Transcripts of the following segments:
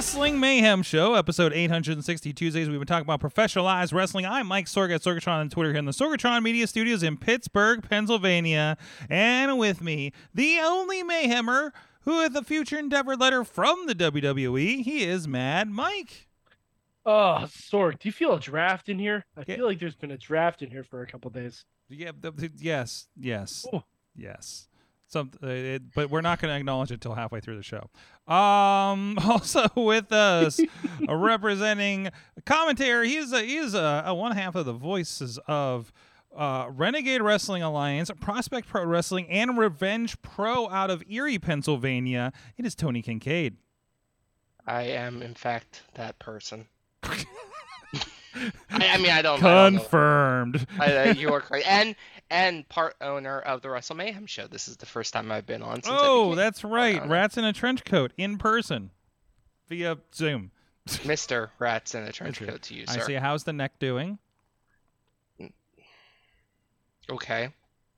Wrestling Mayhem Show, episode 860 Tuesdays. We've been talking about professionalized wrestling. I'm Mike Sorg at Sorgatron on Twitter here in the Sorgatron Media Studios in Pittsburgh, Pennsylvania. And with me, the only Mayhemmer who had the future endeavor letter from the WWE. He is Mad Mike. Oh, Sorg, do you feel a draft in here? I Yeah. feel like there's been a draft in here for a couple days. Yeah, th- th- yes, yes, Oh. yes. Some, uh, it, but we're not going to acknowledge it until halfway through the show. Um, also with us, representing commentary, he is a, he is a, a one half of the voices of uh, Renegade Wrestling Alliance, Prospect Pro Wrestling, and Revenge Pro out of Erie, Pennsylvania. It is Tony Kincaid. I am, in fact, that person. I, I mean, I don't. I don't know. Confirmed. I, uh, you are correct, and and part owner of the Wrestle Mayhem show. This is the first time I've been on. Since Oh, became that's right. Rats in a trench coat in person via Zoom. Mr. Rats in a trench coat to you, sir. I see. How's the neck doing? Okay,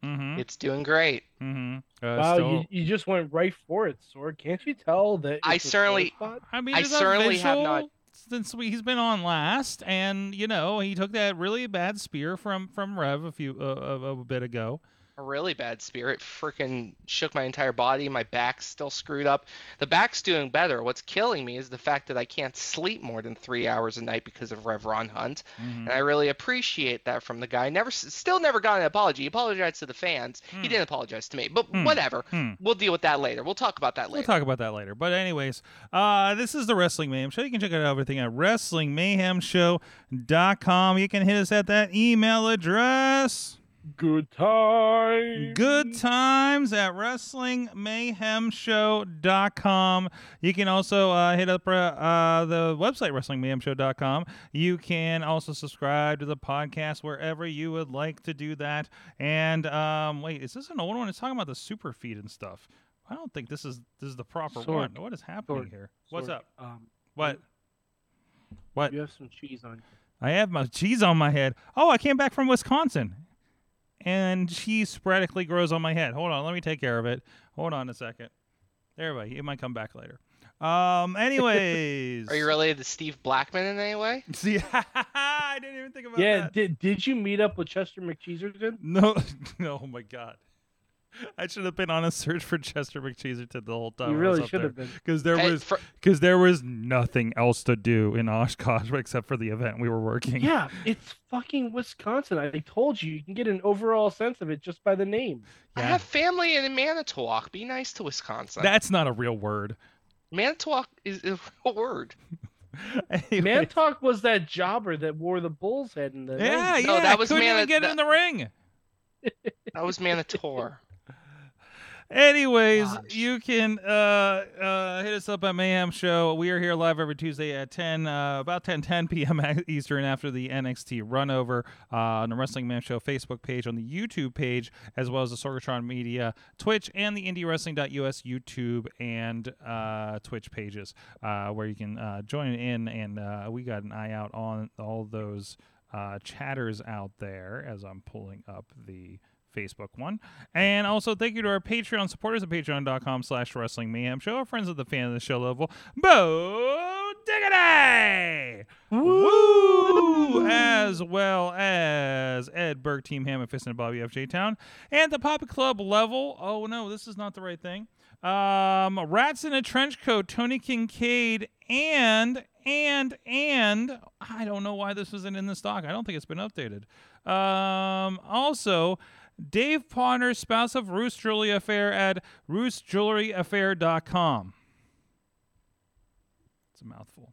Mm-hmm. it's doing great. mm-hmm. Uh, wow, still- you, you just went right for it, Sorg. Can't you tell that? I it's a certainly- spot? I mean, I there's a certainly have not- Since we, he's been on last, and you know he took that really bad spear from from Rev a few uh, a, a bit ago. A really bad spirit freaking shook my entire body. My back's still screwed up. The back's doing better. What's killing me is the fact that I can't sleep more than three hours a night because of Rev Ron Hunt. Mm-hmm. And I really appreciate that from the guy. Never, still never got an apology. He apologized to the fans. He didn't apologize to me. But whatever. Hmm. We'll deal with that later. We'll talk about that later. We'll talk about that later. But anyways, uh, this is the Wrestling Mayhem Show. You can check out everything at WrestlingMayhemShow.com. You can hit us at that email address. Good time. Good times at WrestlingMayhemShow.com. You can also uh, hit up uh, uh, the website, WrestlingMayhemShow.com. You can also subscribe to the podcast wherever you would like to do that. And um, wait, is this an old one? It's talking about the super feed and stuff. I don't think this is this is the proper Sorg. one. What is happening Sorg. here? What's Sorg, up? Um, What? What? you have some cheese on you. I have my cheese on my head. Oh, I came back from Wisconsin. And cheese sporadically grows on my head. Hold on, let me take care of it. Hold on a second. There we go. It might come back later. Um, anyways. Are you related to Steve Blackman in any way? See, I didn't even think about Yeah, that. did, did you meet up with Chester McCheeserton? No, no, oh my god. I should have been on a search for Chester McCheeserton the whole time. You really should have been. because there Hey, was for- because there was nothing else to do in Oshkosh except for the event we were working. Yeah, it's fucking Wisconsin. I told you, you can get an overall sense of it just by the name. I Yeah. have family in Manitowoc. Be nice to Wisconsin. That's not a real word. Manitowoc is a real word. Anyway. Mantalk was that jobber that wore the bull's head in the. Yeah, 90s. yeah. No, that was couldn't Mani- get that- in the ring. That was Mantaur. Anyways, Gosh. you can uh, uh, hit us up at Mayhem Show. We are here live every Tuesday at 10, uh, about 10, 10 p.m. Eastern after the NXT runover uh, on the Wrestling Mayhem Show Facebook page, on the YouTube page, as well as the Sorgatron Media Twitch and the IndieWrestling.us YouTube and uh, Twitch pages uh, where you can uh, join in. And uh, we got an eye out on all those uh, chatters out there as I'm pulling up the Facebook one. And also thank you to our Patreon supporters at patreon.com slash wrestling mayhem show, our friends at the fan of the show level, Bo Diggity! Woo! As well as Ed Berg, Team Ham, and Fist and Bobby FJ Town. And the Papa Club level. Oh no, this is not the right thing. Um, Rats in a Trench Coat, Tony Kincaid, and and and I don't know why this isn't in the stock. I don't think it's been updated. Um, also, Dave Potter, spouse of Roos Jewelry Affair at roosjewelryaffair.com. It's a mouthful.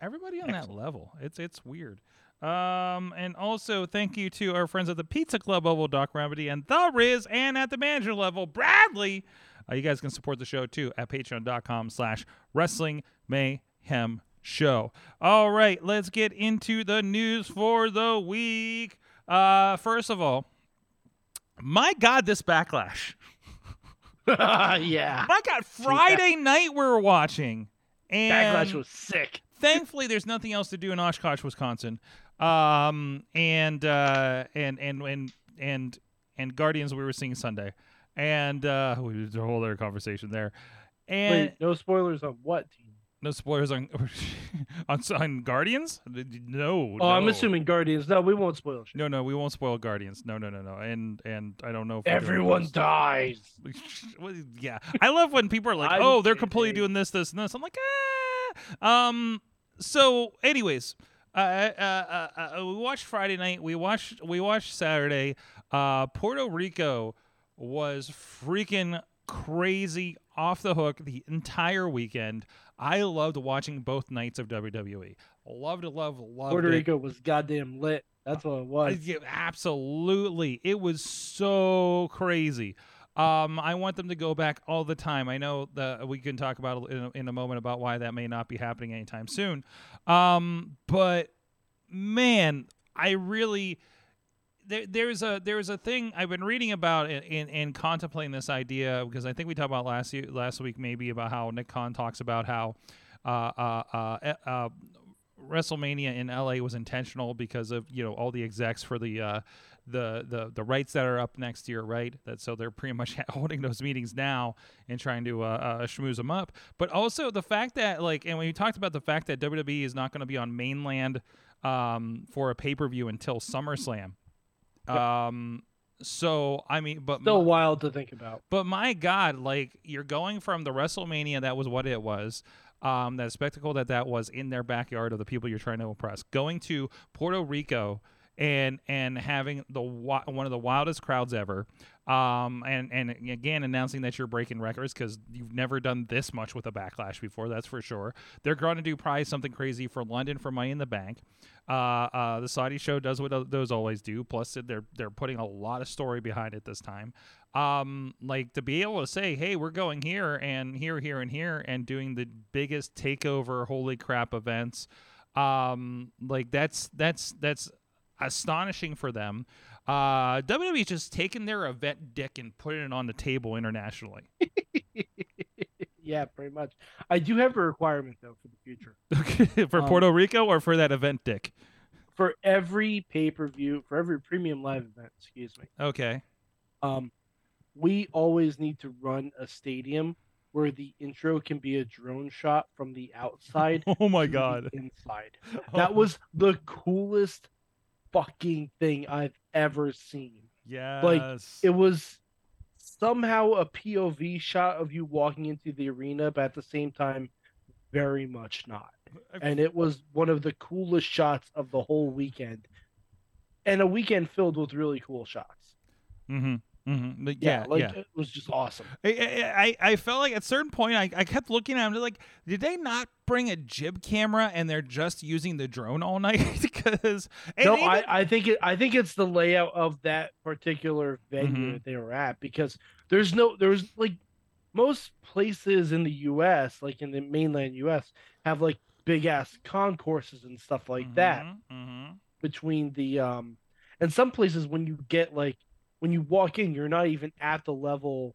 Everybody on that level. It's it's weird. Um, and also thank you to our friends at the Pizza Club level, Doc Remedy and The Riz, and at the manager level, Bradley. uh, you guys can support the show too at patreon.com slash wrestling mayhem show. All right, let's get into the news for the week. Uh, first of all, my God, this backlash. yeah. My God, Friday night we were watching. And Backlash was sick. thankfully there's nothing else to do in Oshkosh, Wisconsin. Um and uh and and and and and Guardians we were seeing Sunday. And uh there's a whole other conversation there. And Wait, no spoilers on what team? No spoilers on on, on Guardians? No. Oh, I'm assuming Guardians. No, we won't spoil shit. No, no, we won't spoil Guardians. No, no, no, no. And and I don't know if Everyone dies. Yeah, I love when people are like, I'm "Oh, they're completely doing this, this, and this." I'm like, ah. Um. So, anyways, uh, uh, uh, uh, we watched Friday night. We watched. We watched Saturday. Uh, Puerto Rico was freaking crazy off the hook the entire weekend. I loved watching both nights of WWE. Loved, to love, loved Puerto it. Rico was goddamn lit. That's what it Uh, was. yeah, absolutely. It was so crazy. Um, I want them to go back all the time. I know that we can talk about in a, in a moment about why that may not be happening anytime soon. Um, but man, I really there, there's a there's a thing I've been reading about in, in, in contemplating this idea because I think we talked about last year, last week maybe about how Nick Khan talks about how uh, uh, uh, uh, WrestleMania in LA was intentional because of you know all the execs for the uh, the the the rights that are up next year, right? That so they're pretty much holding those meetings now and trying to uh, uh, schmooze them up. But also the fact that like, and when you talked about the fact that WWE is not going to be on mainland um, for a pay per view until SummerSlam. Um, so I mean, but Still my- wild to think about. but my God, like you're going from the WrestleMania that was what it was, um, that spectacle that that was in their backyard of the people you're trying to impress, going to Puerto Rico and and having the one of the wildest crowds ever, um, and and again announcing that you're breaking records because you've never done this much with a backlash before. That's for sure. They're going to do probably something crazy for London for Money in the Bank. Uh, uh, the Saudi show does what those always do. Plus, they're they're putting a lot of story behind it this time. Um, like to be able to say, "Hey, we're going here and here, here, and here," and doing the biggest takeover, holy crap events. Um, like that's that's that's astonishing for them. Uh, WWE just taking their event dick and putting it on the table internationally. yeah, pretty much. I do have a requirement though for the future. for Um, Puerto Rico or for that event dick. For every pay per view, for every premium live event, excuse me, Okay. um, we always need to run a stadium where the intro can be a drone shot from the outside. Oh my god. inside. That was the coolest fucking thing I've ever seen. yes. Like it was somehow a POV shot of you walking into the arena, but at the same time, very much not. And it was one of the coolest shots of the whole weekend. And a weekend filled with really cool shots. mm-hmm. Mm-hmm. Yeah, Yeah, like yeah. it was just awesome. I, I I felt like at a certain point I, I kept looking at him like did they not bring a jib camera and they're just using the drone all night because no, even- I, I think it I think it's the layout of that particular venue Mhm. that they were at because there's no there's like most places in the US, like in the mainland US, have like big ass concourses and stuff like that Mhm, mhm. between the um and some places when you get like when you walk in you're not even at the level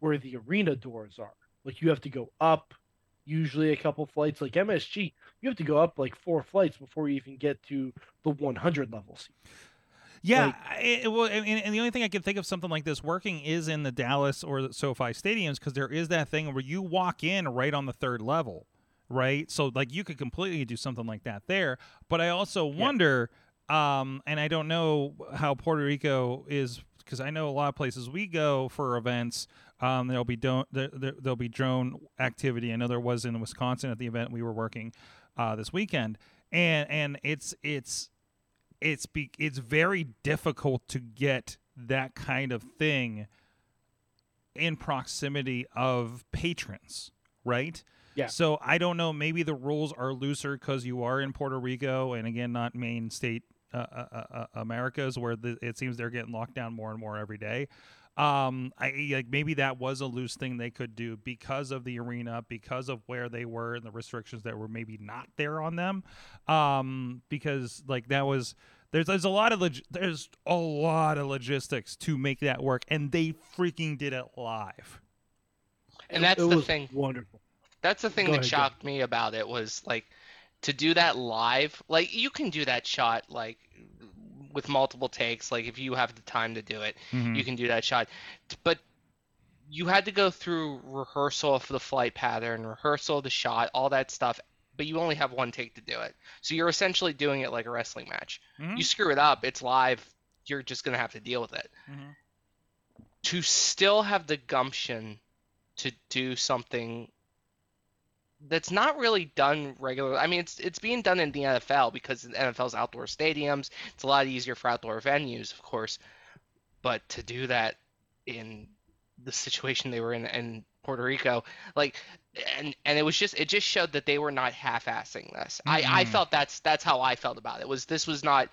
where the arena doors are like you have to go up usually a couple flights like msg you have to go up like four flights before you even get to the 100 levels Yeah, Like- it, well, and, and the only thing I can think of something like this working is in the Dallas or the SoFi stadiums because there is that thing where you walk in right on the third level, right? So like you could completely do something like that there. But I also wonder, um, and I don't know how Puerto Rico is because I know a lot of places we go for events. Um, there'll be don't there, there, there'll be drone activity. I know there was in Wisconsin at the event we were working uh, this weekend, and and it's it's it's be, it's very difficult to get that kind of thing in proximity of patrons, right? Yeah. So I don't know. Maybe the rules are looser because you are in Puerto Rico, and again, not main state uh, uh, uh, uh, Americas, where the, it seems they're getting locked down more and more every day. Um, I like maybe that was a loose thing they could do because of the arena, because of where they were and the restrictions that were maybe not there on them. Um, because like that was there's there's a lot of log- there's a lot of logistics to make that work, and they freaking did it live. And that's it the was thing. Wonderful. That's the thing Go that ahead, go. shocked me about it was like to do that live. Like you can do that shot like with multiple takes. Like if you have the time to do it, Mhm. you can do that shot. But you had to go through rehearsal of the flight pattern, rehearsal of the shot, all that stuff. But you only have one take to do it. So you're essentially doing it like a wrestling match. Mhm. You screw it up, it's live. You're just gonna have to deal with it. Mhm. To still have the gumption to do something that's not really done regularly. I mean, it's it's being done in the NFL because the NFL's outdoor stadiums. It's a lot easier for outdoor venues, of course. But to do that in the situation they were in in Puerto Rico, like, and and it was just it just showed that they were not half-assing this. I I Mhm. felt that's that's how I felt about it. Was this was not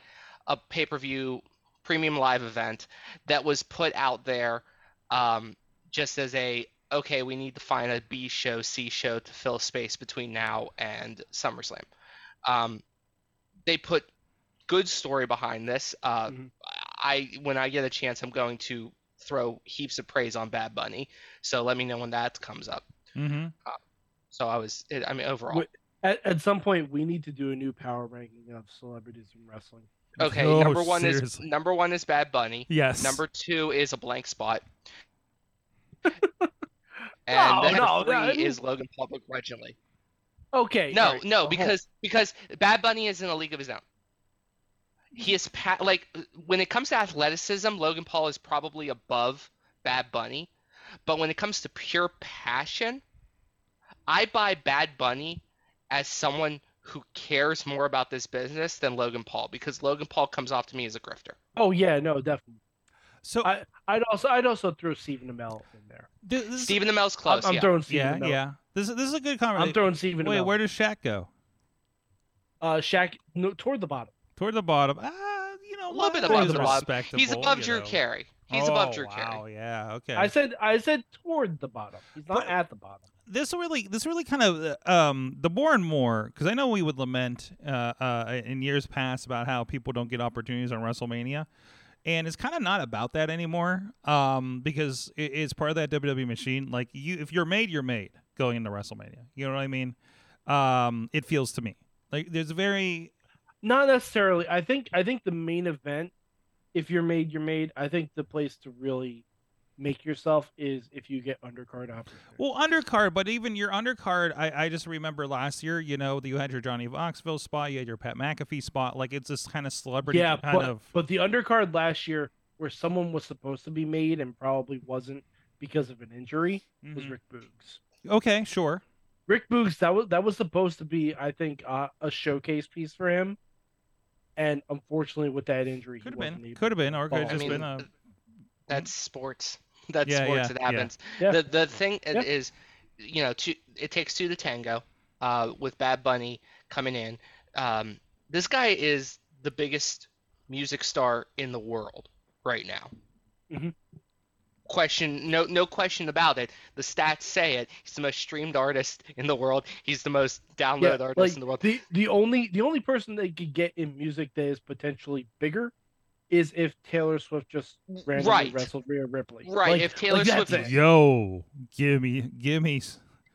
a pay-per-view premium live event that was put out there um, just as a okay, we need to find a B show, C show to fill space between now and SummerSlam. Um, they put good story behind this. Uh, Mhm. I when I get a chance, I'm going to throw heaps of praise on Bad Bunny. So let me know when that comes up. Mhm. So I was, I mean, overall, At, at some point, we need to do a new power ranking of celebrities in wrestling. okay. Oh, number one seriously. is number one is Bad Bunny. Yes. Number two is a blank spot. and No, no, three that- is Logan Paul originally. Okay. No, alright, no, because because Bad Bunny is in a league of his own. He is pa- like when it comes to athleticism, Logan Paul is probably above Bad Bunny, but when it comes to pure passion, I buy Bad Bunny as someone who cares more about this business than Logan Paul because Logan Paul comes off to me as a grifter. Oh yeah, no, definitely. So I- I'd also I'd also throw Stephen Amell in there. th- this, Stephen Amell's I'm, close, I'm yeah. throwing Stephen yeah, Amell. yeah. This is this is a good conversation. I'm throwing Stephen Wait, Amell. where does Shaq go? Uh, Shaq no, toward the bottom. Toward the bottom. Ah, you know, A little bit above He's the bottom. He's above Drew know. Carey. He's oh, above Drew wow, Carey. Oh yeah, okay. I said I said toward the bottom. He's not But- at the bottom. this really this really kind of uh, um the more and more because I know we would lament uh, uh in years past about how people don't get opportunities on WrestleMania, and it's kind of not about that anymore. Um, because it, it's part of that WWE machine. Like you, if you're made, you're made going into WrestleMania. You know what I mean? Um, it feels to me like there's a very Not necessarily. I think I think the main event, if you're made, you're made. I think the place to really make yourself is if you get undercard opportunity. Well, undercard, but even your undercard, I, I just remember last year, you know, you had your Johnny Knoxville spot, you had your Pat McAfee spot. Like it's this kind of celebrity yeah, kind but, of. but the undercard last year, where someone was supposed to be made and probably wasn't because of an injury, was Mhm. Rick Boogs. Okay, sure. Rick Boogs that was that was supposed to be, I think, uh, a showcase piece for him, and unfortunately, with that injury, he Could have been. Could have been, or could have just I been a. That's sports. That's Yeah, sports. yeah, it happens. Yeah. The the thing Yeah. is, you know, two, it takes two to tango. Uh, with Bad Bunny coming in, um, this guy is the biggest music star in the world right now. Mhm. Question, no, no question about it. The stats say it. He's the most streamed artist in the world. He's the most downloaded artist like in the world. the the only the only person they could get in music that is potentially bigger is if Taylor Swift just randomly Right. wrestled Rhea Ripley. Right, Like- if Taylor like, Swift- it. Yo, gimme, gimme.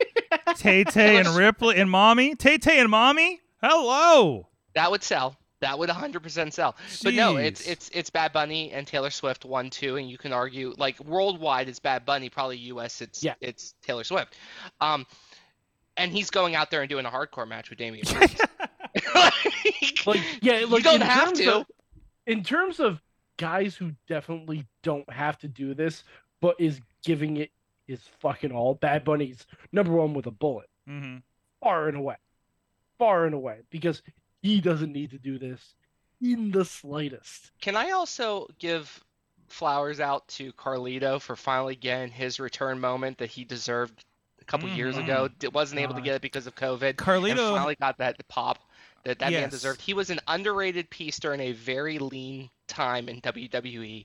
Tay Tay and Ripley and Mommy. Tay Tay and Mommy. Hello. That would sell. That would 100% sell. But no, it's it's it's Bad Bunny and Taylor Swift one two, and you can argue like worldwide it's Bad Bunny, probably U.S. it's Yeah. it's Taylor Swift, um, and he's going out there and doing a hardcore match with Damian Priest. Like, Like yeah, you don't have to. Of, in terms of guys who definitely don't have to do this, but is giving it his fucking all. Bad Bunny's number one with a bullet, hmm far and away, far and away, because he doesn't need to do this in the slightest. Can I also give flowers out to Carlito for finally getting his return moment that he deserved a couple years Mhm. ago? D- wasn't able to get it because of COVID. and Carlito. finally got that pop that that man deserved. He was an underrated piece during a very lean time in WWE.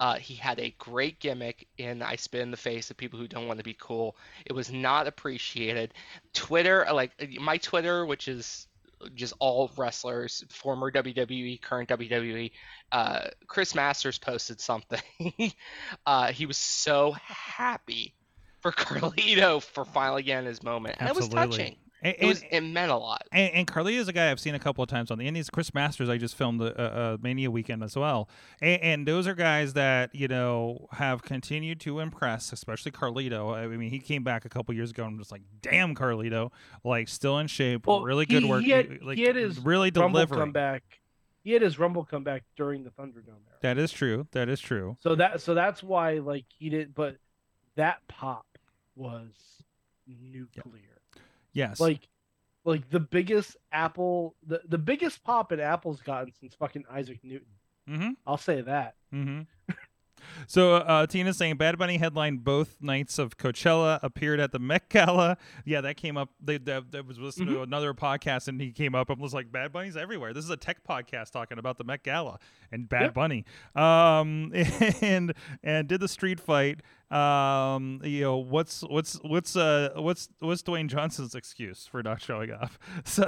Uh, he had a great gimmick in I Spit in the Face of people who don't want to be cool. It was not appreciated. Twitter, like my Twitter, which is just all wrestlers, former WWE, current WWE, uh, Chris Masters posted something. uh, he was so happy for Carlito for finally getting his moment. And it was Absolutely. touching. And, It was and- it meant a lot. And, and is a guy I've seen a couple of times on the Indies. Chris Masters, I just filmed a, a, a Mania weekend as well. And, and those are guys that you know have continued to impress, especially Carlito. I mean, he came back a couple years ago, and I'm just like, damn, Carlito, like still in shape, Well, really he- good work, he had- like he had his really Rumble delivering. comeback. He had his Rumble comeback during the Thunderdome era. That is true. That is true. So that so that's why like he did, but that pop was nuclear. Yes. Like, like the biggest Apple, the the biggest pop that Apple's gotten since fucking Isaac Newton. mm-hmm. I'll say that. Mm-hmm. So uh, Tina's saying Bad Bunny headlined both nights of Coachella, appeared at the Met Gala. Yeah, that came up. They, that, that was listening Mm-hmm. to another podcast, and he came up and was like, "Bad Bunny's everywhere." This is a tech podcast talking about the Met Gala and Bad Yep. Bunny. Um, and and did the street fight. Um, you know what's what's what's uh what's what's Dwayne Johnson's excuse for not showing up? So,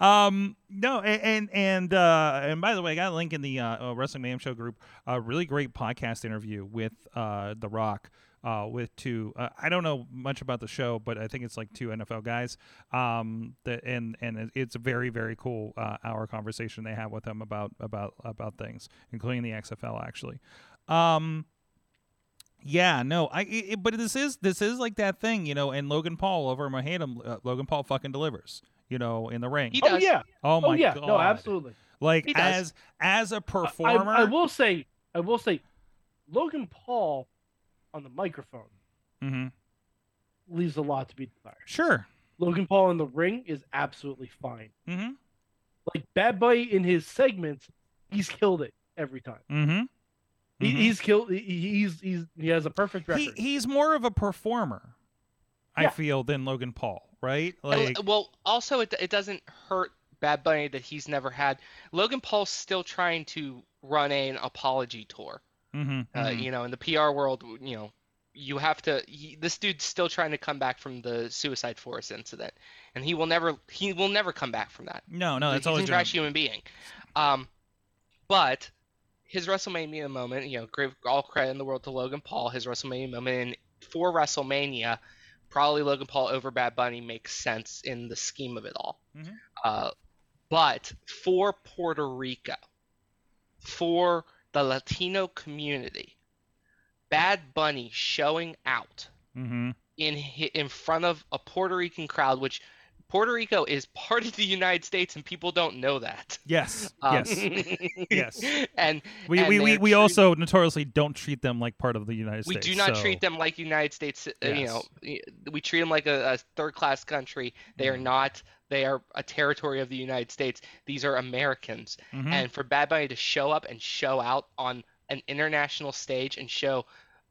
um, no, and and uh, and by the way, I got a link in the uh, uh, Wrestling Mayhem Show group. A really great podcast interview with uh The Rock. Uh, with two, uh, I don't know much about the show, but I think it's like two NFL guys. Um, that and and it's a very very cool uh, hour conversation they have with them about about about things, including the XFL actually. Um, yeah, no, I. It, it- but this is this is like that thing, you know. And Logan Paul over my hate him. Uh, Logan Paul fucking delivers, you know, in the ring. He Oh yeah, oh my oh yeah, god, no, absolutely. Like as as a performer, I, I will say, I will say, Logan Paul on the microphone mm-hmm. leaves a lot to be desired. Sure. Logan Paul in the ring is absolutely fine. Mm-hmm. Like Bad Bunny in his segments, he's killed it every time. Mm-hmm. He, Mhm. he's killed. he- He's he's he has a perfect record. He he's more of a performer, I feel, than Logan Paul, right? And, Like, well, also it, it doesn't hurt Bad Bunny that he's never had. Logan Paul's still trying to run an apology tour. mhm, Uh, mhm. you know, in the PR world, you know, you have to. He, this dude's still trying to come back from the Suicide Forest incident, and he will never. He will never come back from that. no, no, that's He's always a gonna- trash human being. Um, but his WrestleMania moment, you know, give all credit in the world to Logan Paul. His WrestleMania moment and for WrestleMania, probably Logan Paul over Bad Bunny makes sense in the scheme of it all. Mhm. Uh, but for Puerto Rico, for the Latino community, Bad Bunny showing out Mhm. in in front of a Puerto Rican crowd, which Puerto Rico is part of the United States, and people don't know that. Yes, Um, yes. Yes. And We and we, we, we treat- also notoriously don't treat them like part of the United we States. We do not so- treat them like United States. uh, You know, we treat them like a, a third-class country. They are not. They are a territory of the United States. These are Americans. Mhm. And for Bad Bunny to show up and show out on an international stage and show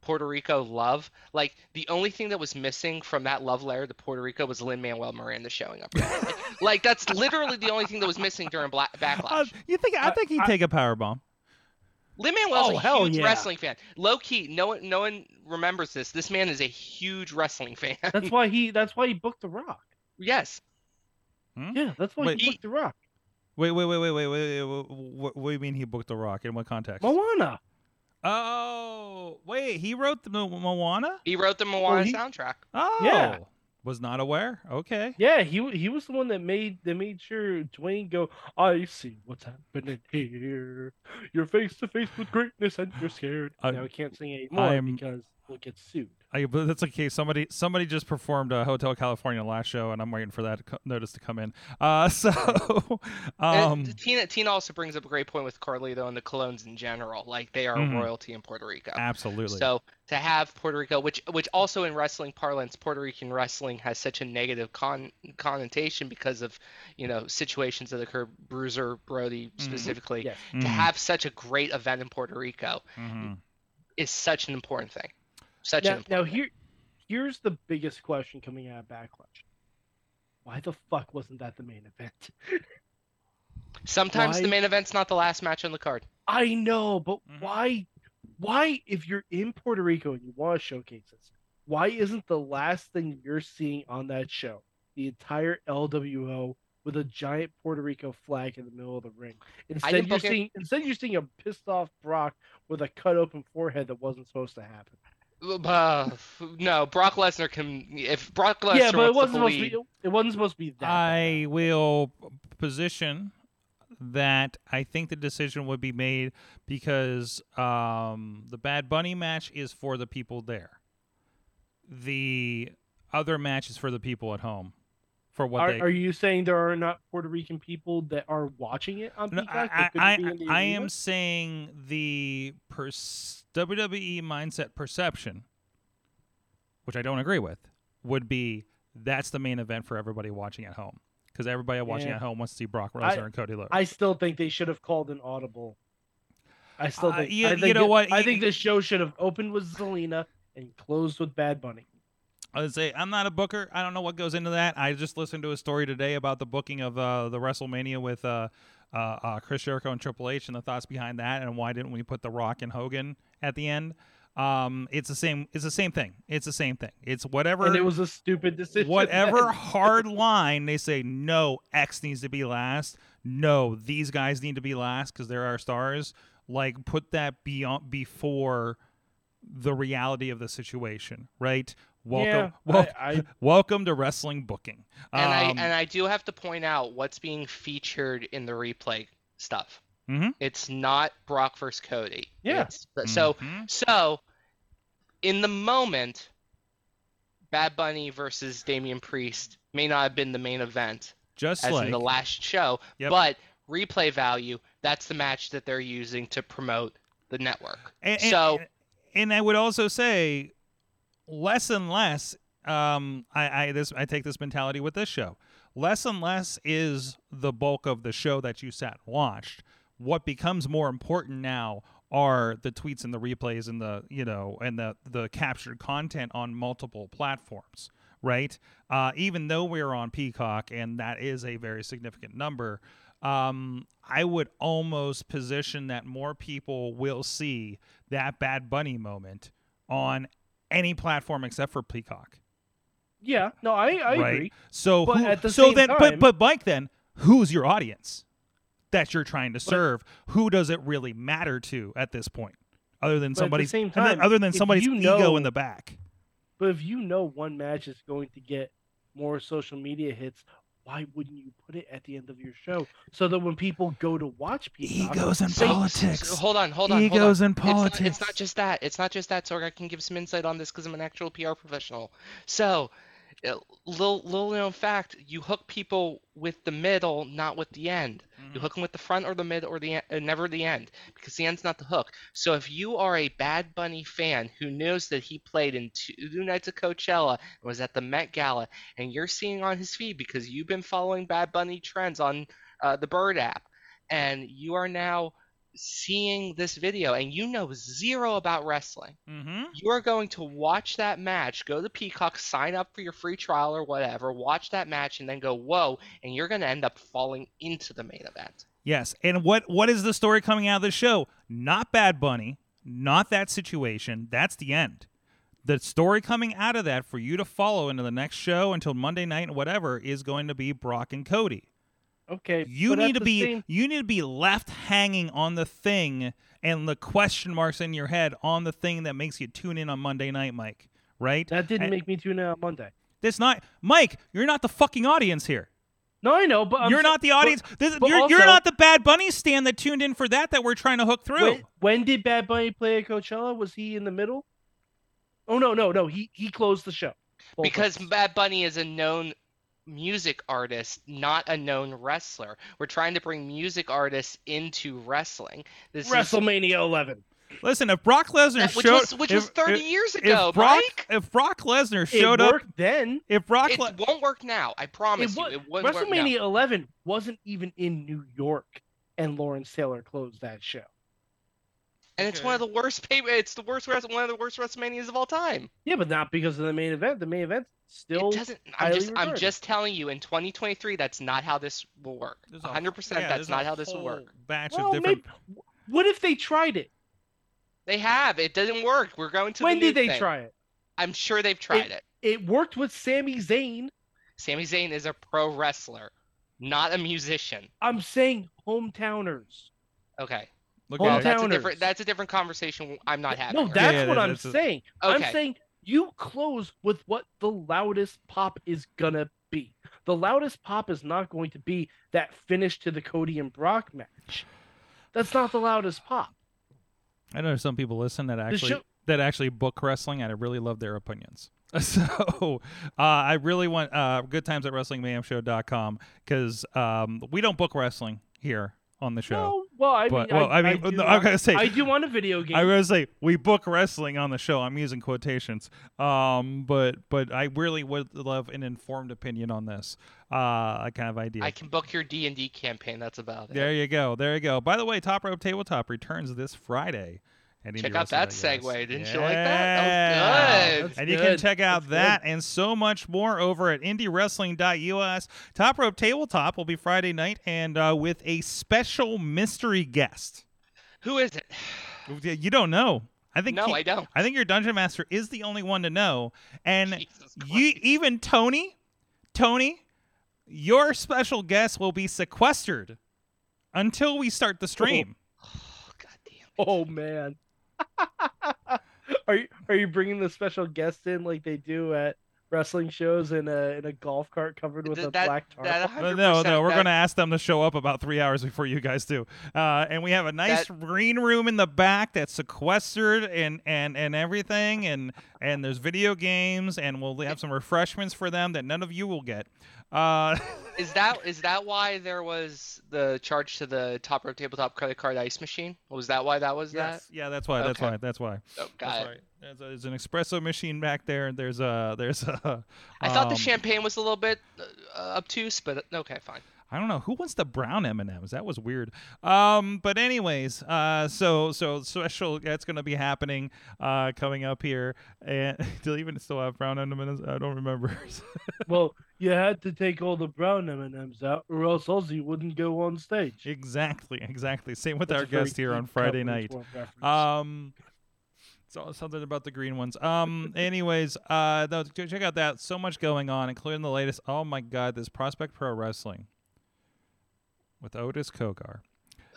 Puerto Rico love, like the only thing that was missing from that love letter to Puerto Rico was Lin Manuel Miranda showing up. like, like, that's literally the only thing that was missing during Black Uh, Backlash. you think? I I- think he'd I- take a power bomb. Lin Manuel's Oh, a hell huge yeah. wrestling fan. Low key, no one, no one remembers this. This man is a huge wrestling fan. That's why he. That's why he booked the Rock. yes. Yeah, that's why Wait. he booked the Rock. Wait, wait, wait, wait, wait, wait. wait, What, what, what do you mean he booked The Rock? In what context? Moana. Oh, wait, he wrote the Mo- Moana? He wrote the oh, Moana he- soundtrack. Oh, Yeah. Was not aware. Okay. Yeah, he he was the one that made that made sure Dwayne go. I see what's happening here. You're face to face with greatness and you're scared. I- now he can't sing anymore I'm- because we'll get sued. I, but that's okay. Somebody somebody just performed a Hotel California last show, and I'm waiting for that co- notice to come in. Uh, so, And um, Tina Tina also brings up a great point with Carlito and the Colóns in general. Like they are Mhm. royalty in Puerto Rico. absolutely. So to have Puerto Rico, which which also in wrestling parlance, Puerto Rican wrestling has such a negative con- connotation because of you know situations that occur, Bruiser Brody Mhm. specifically. Yes. To Mhm, have such a great event in Puerto Rico mhm. is such an important thing. Such Now, an now here, here's the biggest question coming out of Backlash. Why the fuck wasn't that the main event? Sometimes the main event's not the last match on the card. I know, but Mhm. why? why, if you're in Puerto Rico and you want to showcase this, why isn't the last thing you're seeing on that show the entire LWO with a giant Puerto Rico flag in the middle of the ring? Instead, didn't you're book it- seeing instead you're seeing a pissed off Brock with a cut open forehead that wasn't supposed to happen. Uh, no, Brock Lesnar can. If Brock Lesnar yeah, but it wasn't to supposed to be. It wasn't supposed to be that. bad. I will position that I think the decision would be made because um, the Bad Bunny match is for the people there. The other match is for the people at home. For what Are, they are you saying there are not Puerto Rican people that are watching it on No, Peacock? I, I, I am saying the pers- WWE mindset perception, which I don't agree with, would be that's the main event for everybody watching at home because everybody watching Yeah. at home wants to see Brock I- Lesnar and Cody Rhodes. I still think they should have called an audible. I still Uh, think. you- I you know it- what? I think this show should have opened with Zelina and closed with Bad Bunny. I say I'm not a booker. I don't know what goes into that. I just listened to a story today about the booking of uh, the WrestleMania with uh, uh, uh, Chris Jericho and Triple H and the thoughts behind that, and why didn't we put The Rock and Hogan at the end? Um, it's the same. It's the same thing. It's the same thing. It's whatever. And it was a stupid decision. whatever hard line they say no x needs to be last no these guys need to be last because they're our stars like put that beyond before the reality of the situation right welcome Yeah, wel- I, I, welcome to wrestling booking and I Um, and I do have to point out what's being featured in the replay stuff. Mhm. It's not Brock versus Cody. Yeah. It's, so so in the moment, Bad Bunny versus Damian Priest may not have been the main event just as like in the last show, Yep. but replay value, that's the match that they're using to promote the network. And, and- So- and I would also say, less and less. Um, I, I this I take this mentality with this show. Less and less is the bulk of the show that you sat and watched. What becomes more important now are the tweets and the replays and the you know and the the captured content on multiple platforms. Right. Uh, even though we're on Peacock and that is a very significant number, um, I would almost position that more people will see that Bad Bunny moment on any platform except for Peacock. yeah, no, I, I right? agree. So, But who, at the so same then, time- but but Mike, then who's your audience that you're trying to serve? Who does it really matter to at this point, other than But somebody's same and then- time, other than somebody's you ego know- in the back? But if you know one match is going to get more social media hits, why wouldn't you put it at the end of your show so that when people go to watch Peacock, Egos and So- politics. so- hold on, hold on. Egos hold on. and It's not- politics. It's not, just that. It's not just that. Sorg, I can give some insight on this because I'm an actual PR professional. So, uh, little little known fact: you hook people with the middle, not with the end. Mm-hmm. You hook them with the front or the mid or the en- uh, never the end because the end's not the hook. So if you are a Bad Bunny fan who knows that he played in two nights of Coachella and was at the Met Gala, and you're seeing on his feed because you've been following Bad Bunny trends on uh, the Bird app, and you are now seeing this video and you know zero about wrestling, Mm-hmm. you are going to watch that match, go to Peacock, sign up for your free trial or whatever, watch that match, and then go, whoa, and you're going to end up falling into the main event. Yes, and what what is the story coming out of the show? Not Bad Bunny, not that situation. That's the end. The story coming out of that for you to follow into the next show until Monday night and whatever is going to be Brock and Cody. Okay, You need to be same- you need to be left hanging on the thing and the question marks in your head on the thing that makes you tune in on Monday night, Mike. Right? that didn't And make me tune in on Monday. That's not Mike. You're not the fucking audience here. No, I know, but I'm you're sa- not the but audience. This, but you're, you're not the Bad Bunny stand that tuned in for that that we're trying to hook through. When, when did Bad Bunny play at Coachella? Was he in the middle? Oh no, no, no. He he closed the show. Both Because nights. Bad Bunny is a known music artist, not a known wrestler. We're trying to bring music artists into wrestling. This is WrestleMania 11. Listen, if Brock Lesnar that, which showed, was which if, was 30 if, years if ago, Brock, Mike. if Brock Lesnar It showed up, then. if Brock, It Le- won't work now. I promise It you. wa- It won't work now. WrestleMania 11 wasn't even in New York, and Lawrence Taylor closed that show. And it's one of the worst pay. It's the worst. One of the worst WrestleManias of all time. Yeah, but not because of the main event. The main event still. it doesn't. I'm highly just. I'm just telling you. In 2023, that's not how this will work. There's a- 100. percent yeah, That's not how this will work. Batch Well, of different. maybe. What if they tried it? They have. It didn't work. We're going to. when the new did they thing. try it? I'm sure they've tried it. It worked with Sami Zayn. Sami Zayn is a pro wrestler, not a musician. I'm saying hometowners. Okay. Look Hometown- at. That's a different. That's a different conversation. I'm not having. No, right that's yeah, what I'm that's a- saying. Okay. I'm saying you close with what the loudest pop is gonna be. The loudest pop is not going to be that finish to the Cody and Brock match. That's not the loudest pop. I know some people listen that actually show- that actually book wrestling, and I really love their opinions. So uh, I really want uh, good times at WrestlingMayhemShow.com because um, we don't book wrestling here on the show. No, well, I But- mean, well, I, I mean, do no, on- I'm gonna say- I do want a video game. I was gonna say we book wrestling on the show. I'm using quotations. Um, but but I really would love an informed opinion on this uh kind of idea. I can book your D and D campaign. That's about it. There you go. There you go. By the way, Top Rope Tabletop returns this Friday. At Check out that Wrestling, I guess. segue. Didn't you like that? That was good. That's and you can check out That's that and so much more over at indiewrestling.us. Top Rope Tabletop will be Friday night and uh, with a special mystery guest. Who is it? You don't know. I think No, he- I don't. I think your dungeon master is the only one to know. And you even Tony, Tony, your special guest will be sequestered until we start the stream. Oh, God damn. Oh man. are you are you bringing the special guest in like they do at wrestling shows in a in a golf cart covered with Th- a black tarp? Uh, no, no, we're going to ask them to show up about three hours before you guys do. Uh, and we have a nice green room in the back that's sequestered and, and, and everything. And, and there's video games, and we'll have some refreshments for them that none of you will get. Uh, Is that is that why there was the charge to the top rope tabletop credit card ice machine? Was that why that was yes, yeah, that's why. That's Okay. why. That's why. Oh, got That's it. right. There's, a, there's an espresso machine back there. There's a there's a. I thought the um, champagne was a little bit uh, obtuse, but okay, fine. I don't know who wants the brown M and M's. That was weird. Um, but anyways, uh, so so special that's going to be happening uh, coming up here. And do they even still have brown M and M's? I don't remember. Well, you had to take all the brown M and M's out, or else Ozzy wouldn't go on stage. exactly, exactly. Same with That's our guest here on Friday night. Um, so something about the green ones. Um, anyways, uh, no, check out that. So much going on, including the latest. Oh my God, this Prospect Pro Wrestling with Otis Cogar.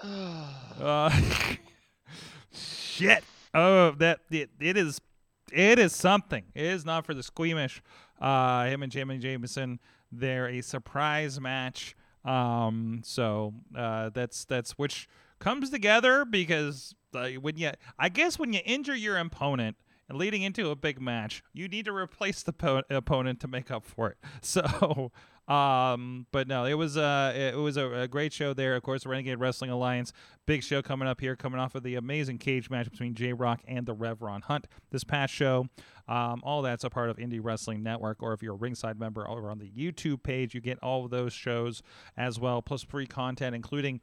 Uh, shit. Oh, that it, it is. It is something. It is not for the squeamish. Uh, him and Jamie Jameson. They're a surprise match. Um, so uh, that's that's which comes together because when you, I guess when you injure your opponent and leading into a big match, you need to replace the po- opponent to make up for it. So, um, but no, it was uh, it was a, a great show there. Of course, Renegade Wrestling Alliance, big show coming up here, coming off of the amazing cage match between J Rock and the Rev Hunt this past show. Um, all that's a part of Indie Wrestling Network, or if you're a ringside member over on the YouTube page, you get all of those shows as well, plus free content, including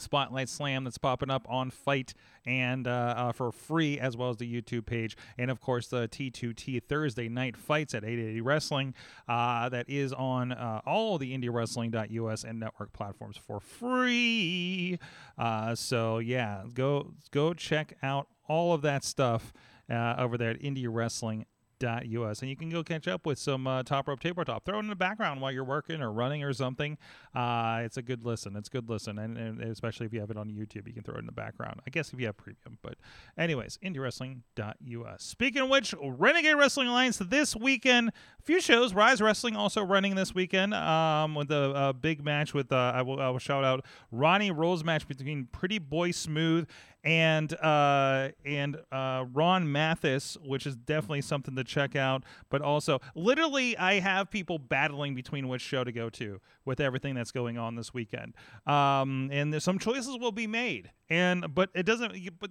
Spotlight Slam that's popping up on FITE and uh, uh, for free, as well as the YouTube page, and of course the T2T Thursday night fights at 880 Wrestling uh, that is on uh, all the IndieWrestling.us and network platforms for free. Uh, so yeah, go go check out all of that stuff uh, over there at Indie Wrestling us and you can go catch up with some uh, top rope tabletop throw it in the background while you're working or running or something. Uh, it's a good listen. It's a good listen. And, and especially if you have it on youtube you can throw it in the background. I guess if you have premium but anyways indiewrestling.us speaking of which renegade wrestling alliance this weekend. A few shows. Rise wrestling also running this weekend. Um, with a, a big match with uh, I, will, I will shout out ronnie rolls match between pretty boy smooth and uh, and uh, Ron Mathis, which is definitely something to check out. But also, literally, I have people battling between which show to go to with everything that's going on this weekend. Um, and some choices will be made, and but it doesn't. But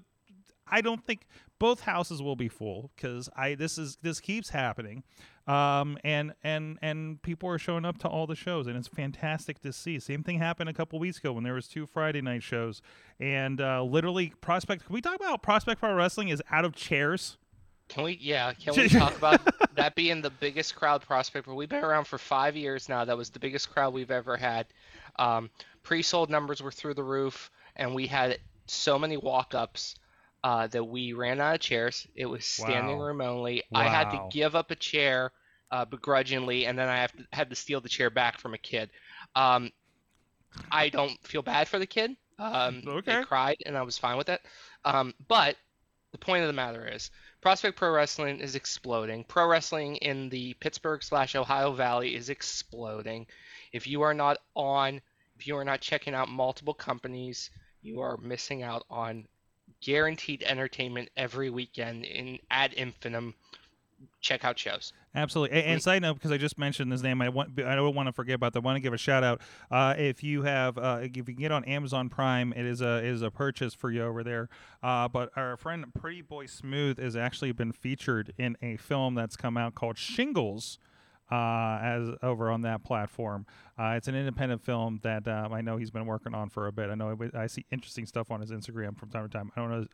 I don't think both houses will be full because I this is this keeps happening, um, and and and people are showing up to all the shows, and it's fantastic to see. Same thing happened a couple weeks ago when there was two Friday night shows, and uh, literally Prospect. Can we talk about Prospect Pro Wrestling is out of chairs? Can we? Yeah. Can we talk about that being the biggest crowd prospect? We've been around for five years now. That was the biggest crowd we've ever had. Um, pre-sold numbers were through the roof, and we had so many walk-ups. Uh, that we ran out of chairs. It was standing Wow. room only. I had to give up a chair uh, begrudgingly, and then I have to, had to steal the chair back from a kid. Um, I don't feel bad for the kid. Um, Okay. They cried, and I was fine with it. Um, but the point of the matter is, Prospect Pro Wrestling is exploding. Pro wrestling in the Pittsburgh slash Ohio Valley is exploding. If you are not on, if you are not checking out multiple companies, you are missing out on guaranteed entertainment every weekend in ad infinitum. Check out shows. Absolutely. And, and side note, because I just mentioned his name, I want I don't want to forget about that. I want to give a shout out. Uh, if you have, uh, if you can get on Amazon Prime, it is a it is a purchase for you over there. Uh, but our friend Pretty Boy Smooth has actually been featured in a film that's come out called Shingles. Uh, as over on that platform, uh, it's an independent film that um, I know he's been working on for a bit. I know I, I see interesting stuff on his Instagram from time to time. I don't know.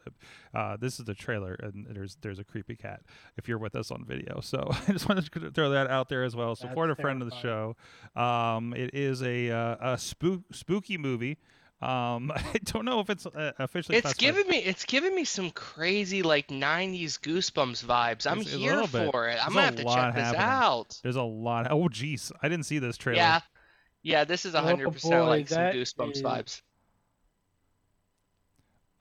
Uh, this is the trailer, and there's there's a creepy cat. If you're with us on video, so I just wanted to throw that out there as well. Support That's a friend of the show. Um, it is a uh, a spook spooky movie. Um, I don't know if it's uh, officially. It's giving me it's giving me some crazy like '90s Goosebumps vibes. I'm It's here little for it. I'm gonna have to lot check this happening. out. There's a lot. Oh, geez, I didn't see this trailer. Yeah, yeah. This is Oh, hundred percent like some Goosebumps is- vibes.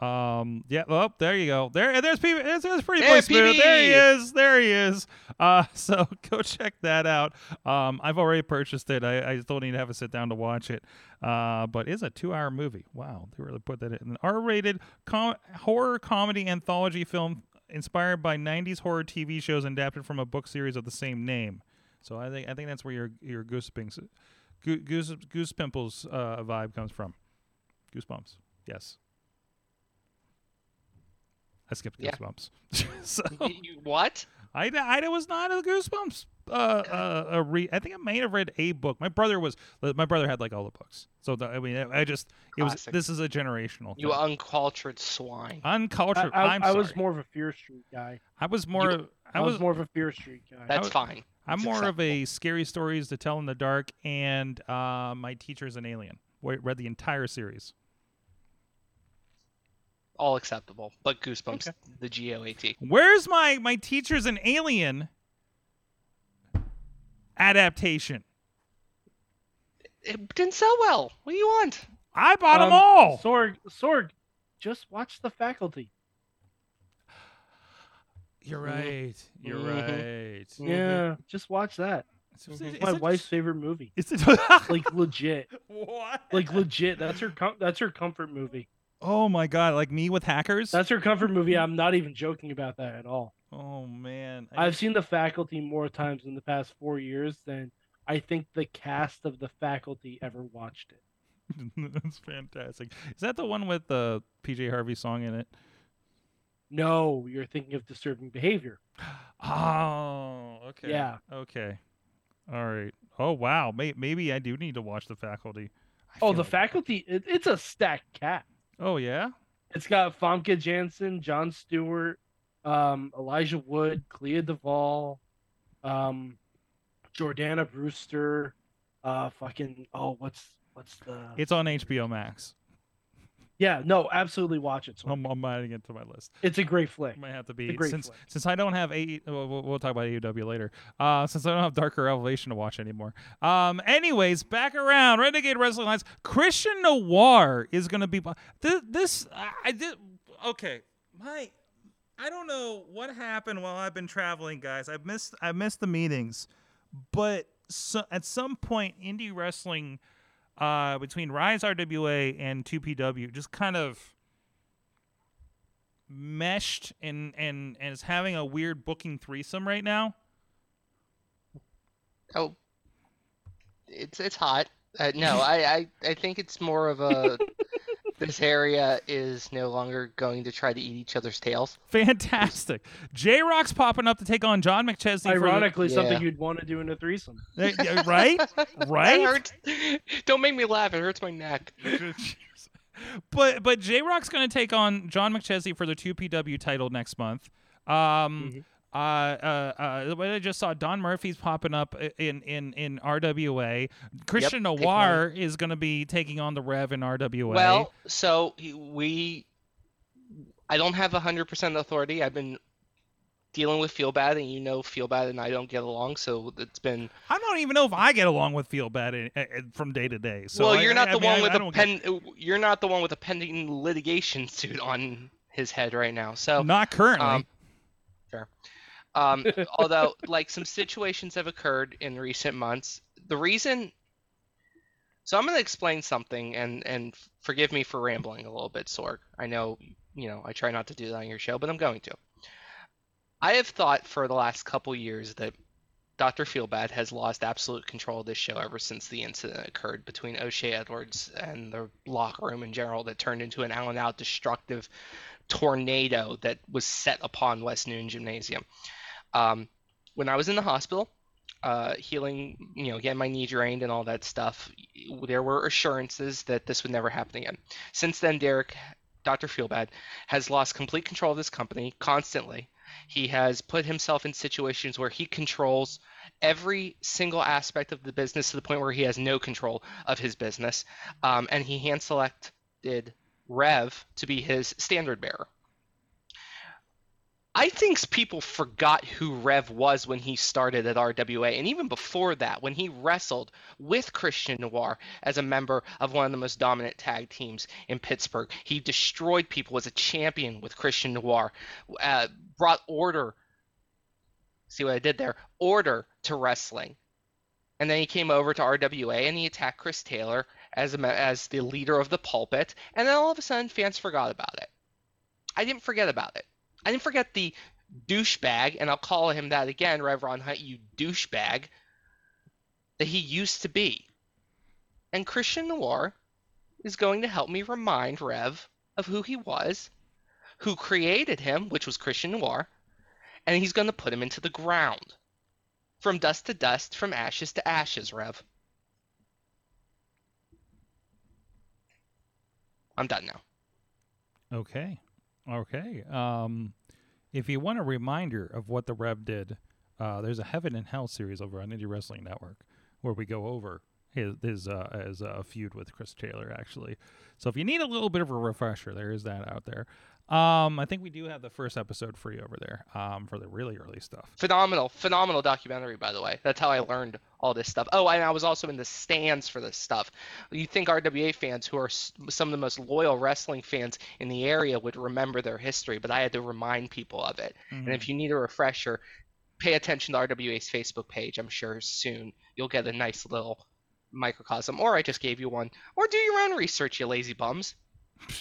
Um. Yeah. Well, there you go. There. There's people. There's, there's pretty boy smooth. There he is. There he is. Uh. So go check that out. Um. I've already purchased it. I, I still need to have a sit down to watch it. Uh. But it's a two-hour movie. Wow. They really put that in an R-rated com- horror comedy anthology film inspired by 90s horror TV shows and adapted from a book series of the same name. So I think I think that's where your your goosebumps, goose goose, goose pimples uh, vibe comes from. Goosebumps. Yes. I skipped Yeah. Goosebumps. so you- what? I, I was not a Goosebumps. Uh, uh, a re- I think I may have read a book. My brother was. My brother had like all the books. So the, I mean, I just it was. Classic. This is a generational. You uncultured swine. uncultured. I, I, am I was more of a Fear Street guy. I was more. You- I I was was more of a Fear Street guy. That's was- fine. I'm It's more of a scary stories to tell in the dark, and uh, my teacher is an alien. Wa- Read the entire series. All acceptable, but Goosebumps, Okay. the G O A T. Where's my my teacher's an alien adaptation? It didn't sell well. What do you want? I bought them Um, all. Sorg, Sorg, just watch The Faculty. You're Mhm. right. You're Mhm. right. Mhm. Yeah, just watch that. Mhm. it- It's my it- wife's favorite movie. Is it Like legit. what? Like legit. That's her. Com- that's her comfort movie. Oh my god! Like me with hackers. That's her comfort movie. I'm not even joking about that at all. oh man. I I've seen The Faculty more times in the past four years than I think the cast of The Faculty ever watched it. That's fantastic. Is that the one with the PJ Harvey song in it? No, you're thinking of Disturbing Behavior. Oh, okay. Yeah. Okay. All right. Oh wow. May- maybe I do need to watch the faculty. I Oh, The like- Faculty. It, it's a stacked cast. Oh yeah. It's got Famke Janssen, Jon Stewart, um, Elijah Wood, Clea Duvall, um, Jordana Brewster, uh, fucking oh, what's what's the? It's on HBO Max. Yeah, no, absolutely watch it. I'm, I'm adding it to my list. it's a great flick. Might have to be great since flick. since I don't have a. We'll, we'll talk about AEW later. Uh, since I don't have Dark or Elevation to watch anymore. Um. Anyways, back around Renegade Wrestling Alliance. Christian Noir is gonna be. This this I, I did okay. My I don't know what happened while I've been traveling, guys. I've missed I missed the meetings, but so, at some point, indie wrestling uh, between Rise RWA and 2PW just kind of meshed and and and is having a weird booking threesome right now. Oh, it's it's hot. Uh, no, I, I I think it's more of a this area is no longer going to try to eat each other's tails. Fantastic. J Rock's popping up to take on John McChesney. for the- Ironically, Yeah. something you'd want to do in a threesome. Right? Right? That hurts. Don't make me laugh. It hurts my neck. but but J Rock's going to take on John McChesney for the two PW title next month. Um, uh, uh, uh, what I just saw Don Murphy's popping up in in in RWA. Christian take Noir is going to be taking on the Rev in RWA. Well, so we, I don't have 100% authority. I've been dealing with Feel Bad, and you know Feel Bad and I don't get along, so it's been. I don't even know if I get along with Feel Bad in, uh, from day to day. So well, you're not I the mean, one one with I a pen. You're not the one with a pending litigation suit on his head right now. So Not currently. Um, Fair. Um, although, like, some situations have occurred in recent months. The reason. So I'm going to explain something, and and forgive me for rambling a little bit, Sorg. I know, you know, I try not to do that on your show, but I'm going to. I have thought for the last couple years that Dr. Feelbad has lost absolute control of this show ever since the incident occurred between O'Shay Edwards and the locker room in general that turned into an out and out destructive tornado that was set upon West Newton Gymnasium. Um, when I was in the hospital, uh, healing, you know, getting my knee drained and all that stuff, there were assurances that this would never happen again. Since then, Derek, Dr. Feelbad, has lost complete control of this company constantly. He has put himself in situations where he controls every single aspect of the business to the point where he has no control of his business. Um, and he hand selected Rev to be his standard bearer. I think people forgot who Rev was when he started at RWA, and even before that, when he wrestled with Christian Noir as a member of one of the most dominant tag teams in Pittsburgh. He destroyed people as a champion with Christian Noir, uh, brought order. See what I did there? Order to wrestling, and then he came over to RWA and he attacked Chris Taylor as a, as the leader of the pulpit, and then all of a sudden fans forgot about it. I didn't forget about it. I didn't forget the douchebag, and I'll call him that again, Rev Ron Hunt, you douchebag, that he used to be. And Christian Noir is going to help me remind Rev of who he was, who created him, which was Christian Noir, and he's going to put him into the ground. From dust to dust, from ashes to ashes, Rev. I'm done now. Okay. Okay. Um, if you want a reminder of what the Rev did, uh, there's a Heaven and Hell series over on Indie Wrestling Network where we go over his his uh, his uh, feud with Chris Taylor actually. So if you need a little bit of a refresher, there is that out there. Um, I think we do have the first episode free over there um, for the really early stuff. Phenomenal, phenomenal documentary, by the way. That's how I learned all this stuff. Oh, and I was also in the stands for this stuff. You think RWA fans, who are some of the most loyal wrestling fans in the area, would remember their history, but I had to remind people of it. And if you need a refresher, pay attention to RWA's Facebook page. I'm sure soon you'll get a nice little microcosm, or I just gave you one, or do your own research, you lazy bums.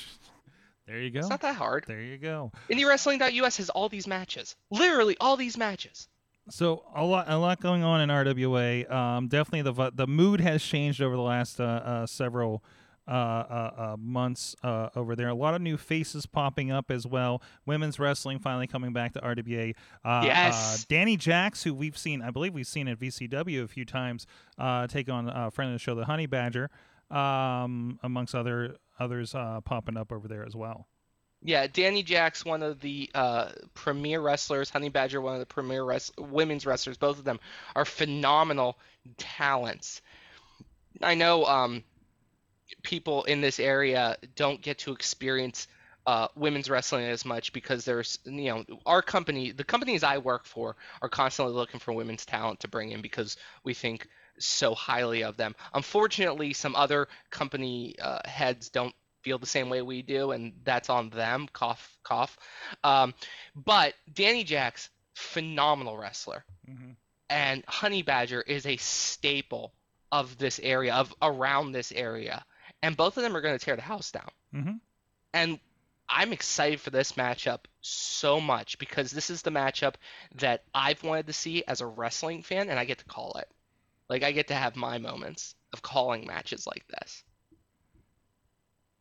There you go. It's not that hard. There you go. IndieWrestling.us has all these matches, literally all these matches. So a lot, a lot going on in RWA. Um, definitely the the mood has changed over the last uh, uh, several months uh, over there. A lot of new faces popping up as well. Women's wrestling finally coming back to RWA. Uh, Yes. uh, Danny Jacks, who we've seen, I believe we've seen at VCW a few times, uh, take on a friend of the show, the Honey Badger, um, amongst other others uh, popping up over there as well. Yeah, Danny Jack's one of the uh, premier wrestlers. Honey Badger, one of the premier res- women's wrestlers. Both of them are phenomenal talents. I know um, people in this area don't get to experience uh, women's wrestling as much because there's, you know, our company, the companies I work for, are constantly looking for women's talent to bring in because we think so highly of them. Unfortunately, some other company uh, heads don't feel the same way we do, and that's on them. Cough, cough. Um, but Danny jacks phenomenal wrestler, Mm-hmm. and Honey Badger is a staple of this area, of around this area, and both of them are going to tear the house down. Mhm. And I'm excited for this matchup so much because this is the matchup that I've wanted to see as a wrestling fan, and I get to call it. Like I get to have my moments of calling matches like this.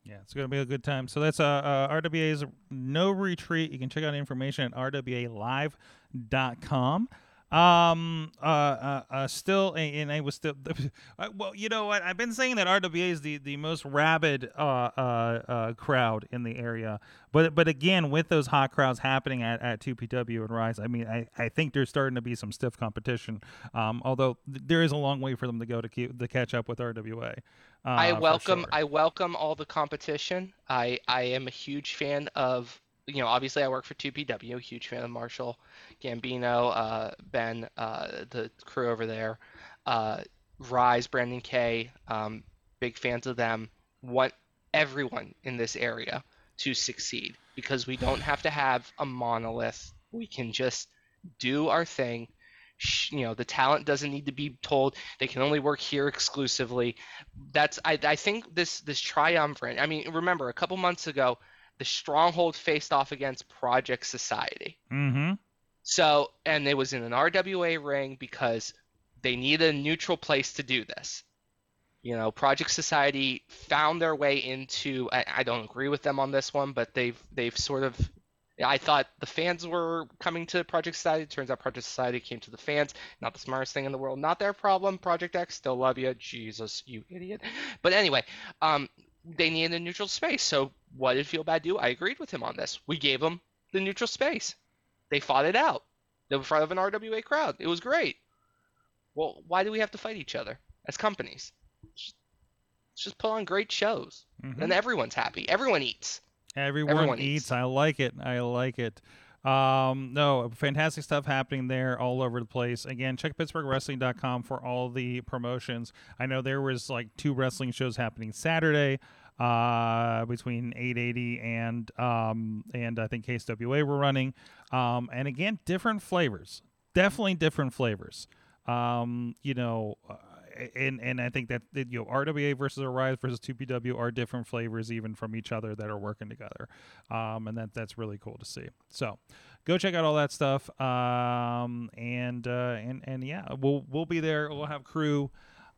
Yeah, it's going to be a good time. So that's uh, uh, RWA's No Retreat. You can check out information at rwalive.com. Um, uh, uh, uh still, and I was still, well, you know what? I've been saying that RWA is the, the most rabid uh, uh, uh, crowd in the area. But but again, with those hot crowds happening at, at 2PW and Rise, I mean, I, I think there's starting to be some stiff competition. Um, although th- there is a long way for them to go to keep to catch up with RWA. Uh, I welcome sure. I welcome all the competition. I I am a huge fan of you know, obviously I work for 2PW, huge fan of Marshall, Gambino, uh, Ben, uh, the crew over there, uh, Rise, Brandon K, um, big fans of them. Want everyone in this area to succeed because we don't have to have a monolith. We can just do our thing. You know, the talent doesn't need to be told they can only work here exclusively. That's I, I think this this triumvirate. I mean, remember a couple months ago, the Stronghold faced off against Project Society. Mm-hmm. So, and it was in an RWA ring because they needed a neutral place to do this. You know, Project Society found their way into. I, I don't agree with them on this one, but they've they've sort of. I thought the fans were coming to Project Society. Turns out Project Society came to the fans. Not the smartest thing in the world. Not their problem. Project X still love you. Jesus, you idiot. But anyway, um, they needed a neutral space. So what did Feel Bad do? I agreed with him on this. We gave them the neutral space. They fought it out in front of an RWA crowd. It was great. Well, why do we have to fight each other as companies? Just, just put on great shows, Mhm. and everyone's happy. Everyone eats. Everyone, Everyone eats. eats. I like it. I like it. Um, no, fantastic stuff happening there all over the place. Again, check PittsburghWrestling.com for all the promotions. I know there was like two wrestling shows happening Saturday uh, between 880 and um, and I think KSWA were running. Um, and again, different flavors. Definitely different flavors. Um, you know, uh, and and I think that, you know RWA versus Arise versus 2PW are different flavors even from each other that are working together, um, and that that's really cool to see. So go check out all that stuff, um, and uh, and and yeah, we'll we'll be there. We'll have crew.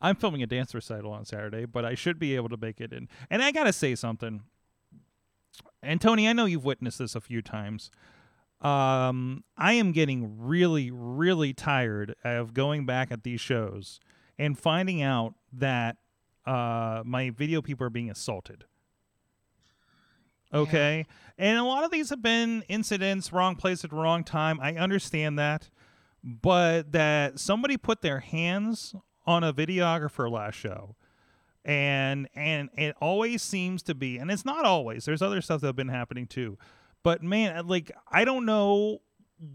I'm filming a dance recital on Saturday, but I should be able to make it in. And I gotta say something. And Tony, I know you've witnessed this a few times um, I am getting really, really tired of going back at these shows and finding out that uh, my video people are being assaulted. Okay. And a lot of these have been incidents, wrong place at the wrong time. I understand that. But that somebody put their hands on a videographer last show. And and it always seems to be and it's not always there's other stuff that's been happening too. But man like i don't know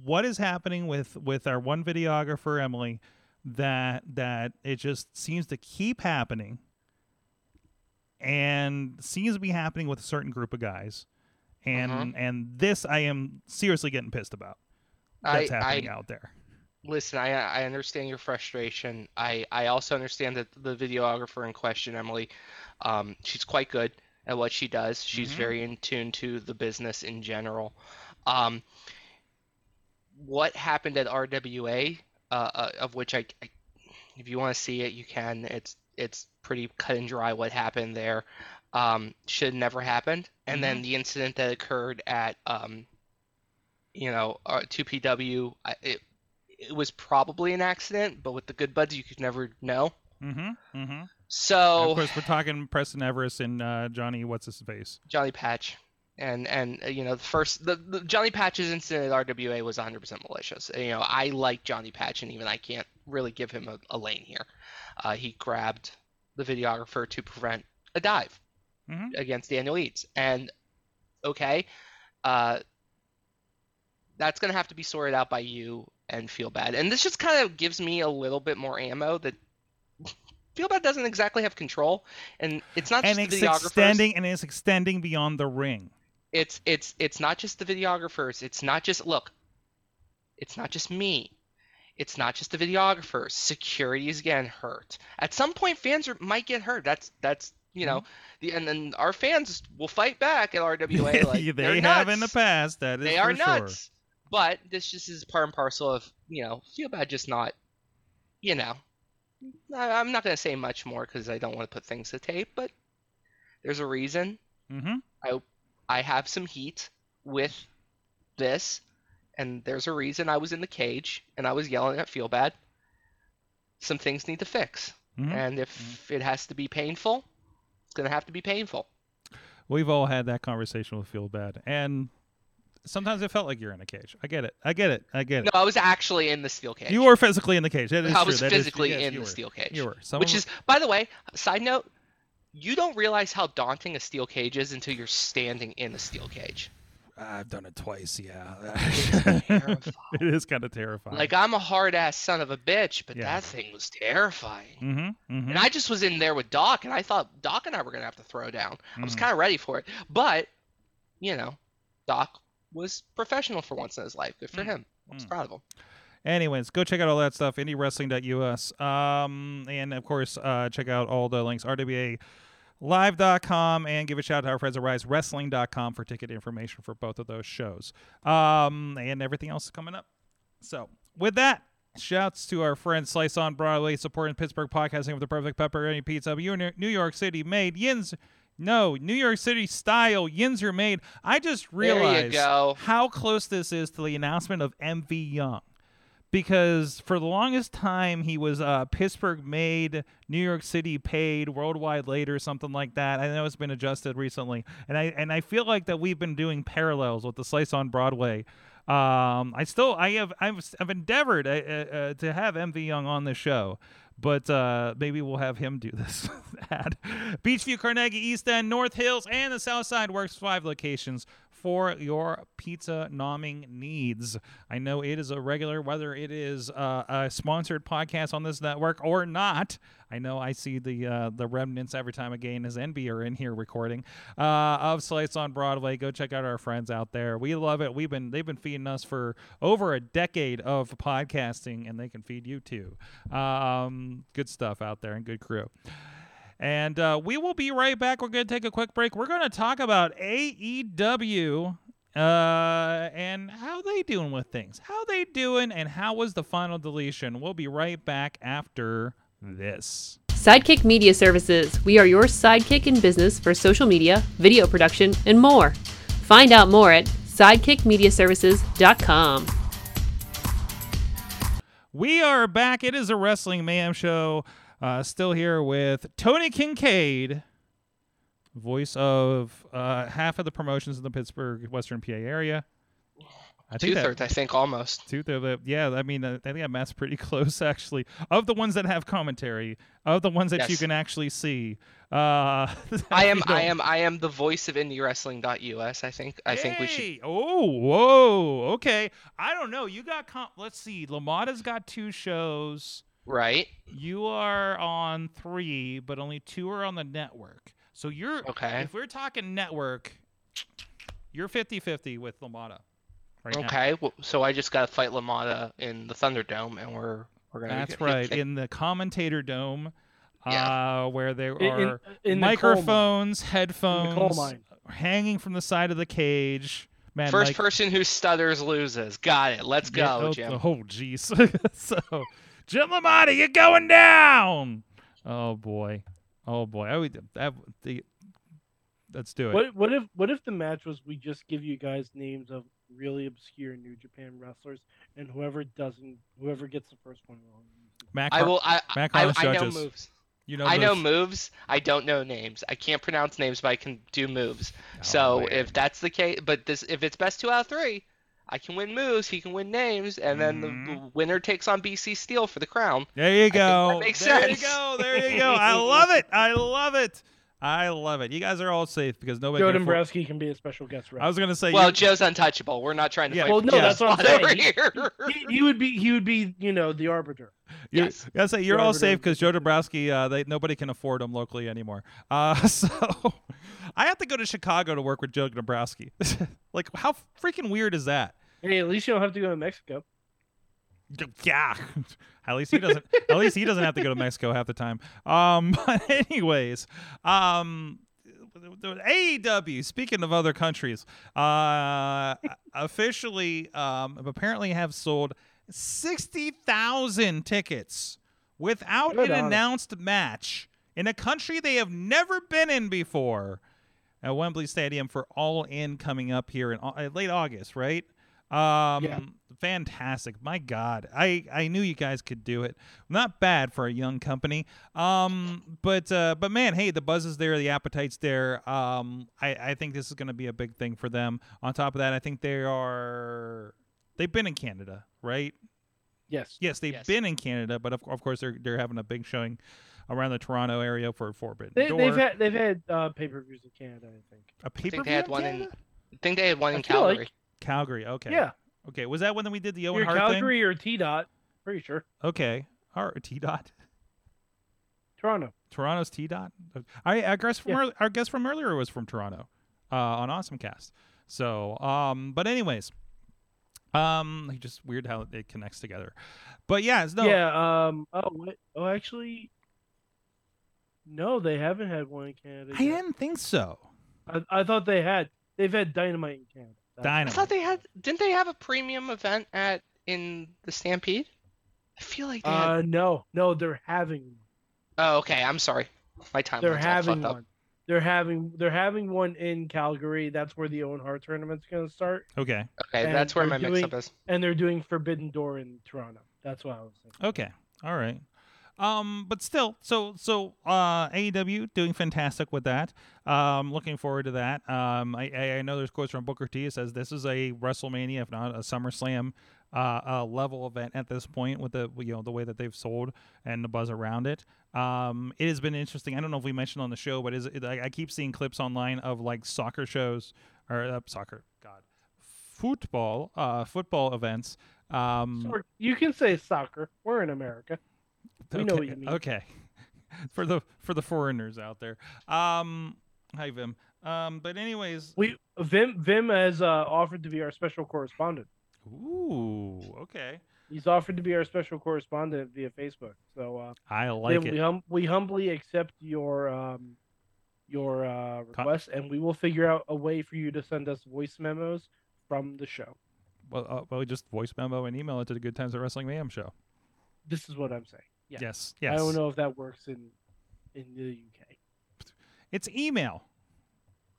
what is happening with with our one videographer emily that that it just seems to keep happening and seems to be happening with a certain group of guys. And Mhm. and this i am seriously getting pissed about that's I, happening I out there listen. I I understand your frustration. I I also understand that the videographer in question, Emily, um, she's quite good at what she does. She's Mhm. very in tune to the business in general. Um, what happened at RWA, uh, uh, of which I, I, if you want to see it, you can. It's it's pretty cut and dry what happened there. Um, should never happened. And then the incident that occurred at, um, you know, uh, 2PW, it it was probably an accident, but with the good buds, you could never know. mm-hmm mm-hmm So of course we're talking preston everest and uh, johnny what's his face Johnny Patch, and and uh, you know the first the, the Johnny Patch's incident at RWA was 100% malicious. You know I like Johnny Patch, and even I can't really give him a, a lane here. Uh, he grabbed the videographer to prevent a dive Mhm. against Daniel Eads, and okay, uh, that's gonna have to be sorted out by you and Feel Bad. And this just kind of gives me a little bit more ammo that. Feel Bad doesn't exactly have control, and it's not and just it's the videographers. extending and it's extending beyond the ring. It's it's it's not just the videographers. It's not just look it's not just me. It's not just the videographers. Security is getting hurt. At some point fans are, might get hurt. That's that's you know mm-hmm. the and then our fans will fight back at rwa like they have in the past that is they are sure. But this just is part and parcel of you know feel bad just not you know I, i'm not going to say much more because i don't want to put things to tape but there's a reason mm-hmm I have some heat with this, and there's a reason I was in the cage and I was yelling at Feel Bad. Some things need to fix, Mhm. and if it has to be painful, it's gonna have to be painful. we've all had that conversation with feel bad and sometimes it felt like you're in a cage i get it i get it i get it. No, I was actually in the steel cage. you were physically in the cage that is I true. was That is- physically yes, in the were. steel cage. you were Some Which of- is, by the way, side note, you don't realize how daunting a steel cage is until you're standing in a steel cage. I've done it twice. Yeah, it is kind of terrifying. Like I'm a hard ass son of a bitch, but Yeah. that thing was terrifying. mm-hmm, mm-hmm. And I just was in there with Doc, and I thought Doc and I were gonna have to throw down. I was Mhm. kind of ready for it, but you know, Doc was professional for once in his life. Good for Mm. him. I was Mm. proud of him. Anyways, go check out all that stuff, indiewrestling.us. Um, and of course, uh, check out all the links, RWA live.com and give a shout out to our friends at risewrestling.com for ticket information for both of those shows um, and everything else coming up so with that shouts to our friends slice on broadway supporting pittsburgh podcasting with the perfect pepperoni pizza you new york city made yins no new york city style yins are made i just realized how close this is to the announcement of mv young because for the longest time he was uh, Pittsburgh made, New York City paid, worldwide later, something like that. I know it's been adjusted recently, and I and I feel like that we've been doing parallels with the Slice on Broadway. Um, I still I have I've, I've endeavored uh, uh, uh, to have MV Young on the show. But uh, maybe we'll have him do this ad. Beachview, Carnegie, East End, North Hills, and the South Side works five locations for your pizza nomming needs. I know it is a regular, whether it is uh, a sponsored podcast on this network or not. I know I see the uh, the remnants every time again as NB are in here recording uh, of Slice on Broadway. Go check out our friends out there. We love it. We've been they've been feeding us for over a decade of podcasting, and they can feed you too. Um, good stuff out there and good crew. And uh, we will be right back. We're going to take a quick break. We're going to talk about AEW uh, and how they doing with things. How they doing, and how was the final deletion? We'll be right back after this. Sidekick Media Services. We are your sidekick in business for social media, video production, and more. Find out more at sidekickmediaservices.com. We are back. It is a Wrestling Mayhem show. Uh, still here with Tony Kincaid, voice of uh, half of the promotions in the Pittsburgh, Western PA area. I Two thirds, I think, almost. Two thirds. Yeah, I mean, uh, I think that math's pretty close actually. Of the ones that have commentary, of the ones that you can actually see. Uh, I am, I am, I am the voice of IndieWrestling.us. I think, I think we should. Hey! Oh, whoa. Okay. I don't know. You got. Com- Let's see. Lamada's got two shows. Right. You are on three, but only two are on the network. So you're. Okay. If we're talking network, you're 50-50 with Lamada. Right. Okay. Well, so I just got to fight Lamada in the Thunderdome, and we're we're gonna. That's good. right. In the commentator dome, Yeah. uh, where there In- in- are in the microphones, coal headphones mine. hanging from the side of the cage. Man, First like, person who stutters loses. Got it. Let's go, yeah, oh, Jim. Oh, jeez. so, Jim Lamada, you're going down. Oh boy. Oh boy. I would. That, the, let's do it. What what if what if the match was we just give you guys names of really obscure New Japan wrestlers, and whoever doesn't, whoever gets the first one wrong. Matt I will. I Matt I, Collins I know moves. You know. I know moves. I don't know names. I can't pronounce names, but I can do moves. Oh, so man. if that's the case, but this if it's best two out of three, I can win moves. He can win names, and then the, Mhm. the winner takes on BC Steel for the crown. There you think that go. makes there sense. you go. There you go. I love it. I love it. I love it. You guys are all safe because nobody. Joe can afford- can be a special guest I was gonna say. Well, you're- Joe's untouchable. We're not trying to Yeah. fight. Well, no, that's what I'm saying. here. he, he would be he would be you know the arbiter. You're, Yes. gotta say you're all Robert safe because Joe Dombrowski, uh, they nobody can afford him locally anymore. Uh, so I have to go to Chicago to work with Joe Dombrowski. like, how freaking weird is that? Hey, at least you don't have to go to Mexico. Yeah. At least he doesn't. at least he doesn't have to go to Mexico half the time. Um. But anyways, um. AEW. Speaking of other countries, uh, officially, um, apparently have sold sixty thousand tickets without Good an on announced match in a country they have never been in before at Wembley Stadium for All In coming up here in uh, late August, right? Um, Yeah. fantastic. My God, I I knew you guys could do it. Not bad for a young company. Um, but uh, but man, hey, the buzz is there, the appetite's there. Um, I I think this is going to be a big thing for them. On top of that, I think they are they've been in Canada, right? Yes. Yes, they've Yes. been in Canada, but of, of course they're they're having a big showing around the Toronto area for Forbidden They, Door. they've had they've had uh, pay per views in Canada, I think. a I pay per think they view had one in. think they had one in feel like- Calgary. Calgary. Okay. Yeah, Okay. Was that when we did the Owen either Hart Calgary or T Dot. Pretty sure thing? Okay. All right. T dot. Toronto. Toronto's T dot. I, I guess from Yeah. early, our guest from earlier was from Toronto, uh, on Awesome Cast. So, um, but anyways, um, just weird how it connects together. But yeah, it's no. Yeah. Um. Oh. Wait, oh. Actually. No, they haven't had one in Canada. I yet. didn't think so. I, I thought they had. They've had Dynamite in Canada. Dynamite. I thought they had. Didn't they have a premium event at in the Stampede? I feel like they had. Uh. No. No. They're having. one. oh, okay. I'm sorry. My time. They're having fucked up. one. They're having. They're having one in Calgary. That's where the Owen Hart tournament's gonna start, Okay. Okay, And that's where my they're mix-up is. and they're doing Forbidden Door in Toronto. That's what I was thinking. Okay. All right. Um, but still, so so uh, AEW doing fantastic with that. Um, looking forward to that. Um, I, I know there's quotes from Booker T. It says this is a WrestleMania, if not a SummerSlam, uh, uh, level event at this point with the you know the way that they've sold and the buzz around it. Um, it has been interesting. I don't know if we mentioned on the show, but is it, I, I keep seeing clips online of like soccer shows or uh, soccer, God, football, uh, football events. Um, you can say soccer. We're in America. We know what Okay, you mean. Okay. for the for the foreigners out there. Um hi Vim. Um but anyways, We Vim Vim has uh, offered to be our special correspondent. ooh, okay. He's offered to be our special correspondent via Facebook. So uh, I like Vim, it. we hum- we humbly accept your um your uh, request, and we will figure out a way for you to send us voice memos from the show. Well, uh, well, just voice memo and email it to the Good Times at Wrestling Mayhem show. This is what I'm saying. Yeah. Yes, yes. I don't know if that works in in the UK. It's email.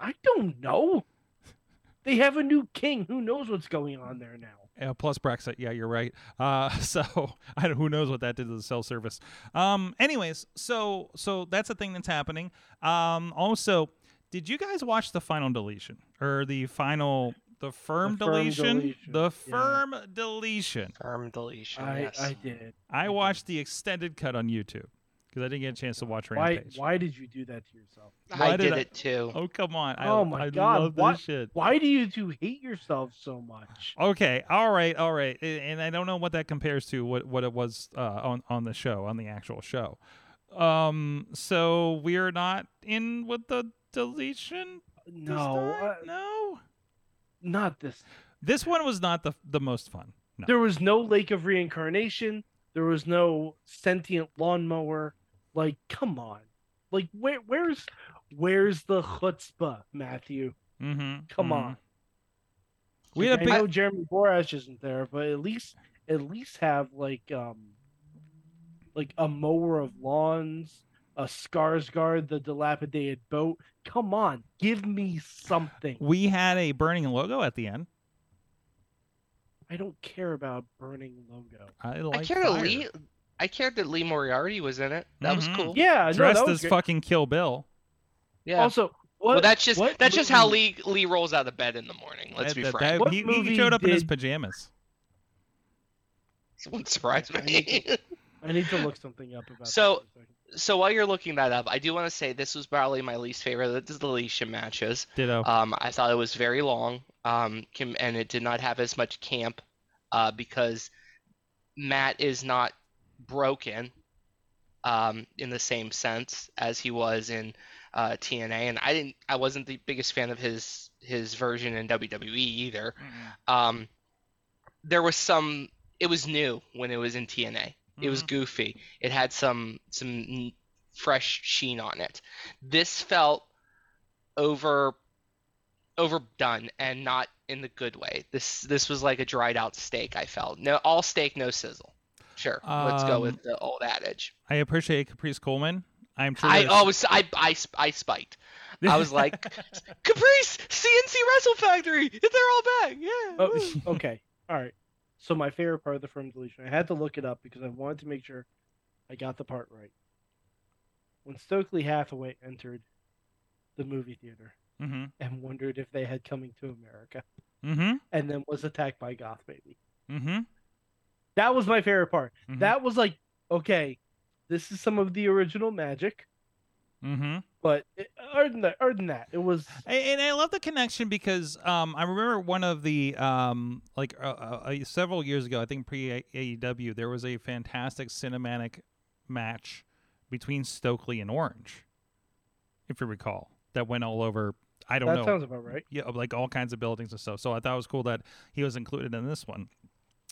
I don't know. They have a new king. Who knows what's going on there now? Uh, plus Brexit. Yeah, you're right. Uh, so I don't, who knows what that did to the cell service. Um, anyways, so so that's a thing that's happening. Um, also, did you guys watch the final deletion or the final the firm, The firm deletion? deletion, The yeah. firm deletion. Firm deletion. I yes. I did. I watched the extended cut on YouTube because I didn't get a chance to watch Why Rampage. why did you do that to yourself? I why did did I- it too. Oh come on! I, Oh my I God, love what- this shit. Why do you two hate yourself so much? Okay, all right, all right, and I don't know what that compares to what what it was uh, on on the show on the actual show. Um, so we're not in with the deletion. No, uh, no. Not this. This one was not the the most fun. No. There was no lake of reincarnation. There was no sentient lawnmower. Like, come on. Like, where where's where's the chutzpah, Matthew? Mm-hmm. Come on. We had a I big. know Jeremy Borash isn't there, but at least at least have like um like a mower of lawns, a Skarsgård, the dilapidated boat. Come on, give me something. We had a burning logo at the end. I don't care about burning logo. I like I cared that fire. Lee. I cared that Lee Moriarty was in it. That Mhm. was cool. Yeah, no, dressed that was as great. fucking Kill Bill. Yeah. Also, what, well, that's just what that's just how Lee Lee rolls out of bed in the morning. Let's That- be that- frank. that- What he, he showed up in his pajamas. It wouldn't surprise I need me. I need to look something up about. So- this for a second. so while you're looking that up, I do want to say this was probably my least favorite of the deletion matches. Ditto. Um, I thought it was very long, um, and it did not have as much camp, uh, because Matt is not broken, um, in the same sense as he was in uh, TNA, and I didn't, I wasn't the biggest fan of his his version in WWE either. Um, there was some, it was new when it was in TNA. It was goofy. It had some some n- fresh sheen on it. This felt over overdone and not in the good way. This this was like a dried out steak. I felt no all steak no sizzle. Sure, let's go Um, with the old adage. I appreciate Caprice Coleman. I'm sure. I there's- always I I I spiked. I was like, Caprice, CNC Wrestle Factory, they're all back. Yeah. Oh, okay, all right. So my favorite part of the firm deletion, I had to look it up because I wanted to make sure I got the part right. When Stokely Hathaway entered the movie theater Mhm. and wondered if they had coming to America, Mhm. and then was attacked by Goth Baby. Mhm. That was my favorite part. Mhm. That was like, okay, this is some of the original magic. Mm-hmm. But it, other than that, other than that, it was And I love the connection because um, I remember one of the um, like uh, uh, uh, several years ago, I think pre AEW, there was a fantastic cinematic match between Stokely and Orange, if you recall, that went all over. I don't that know, That sounds about right. yeah, like all kinds of buildings and stuff. So I thought it was cool that he was included in this one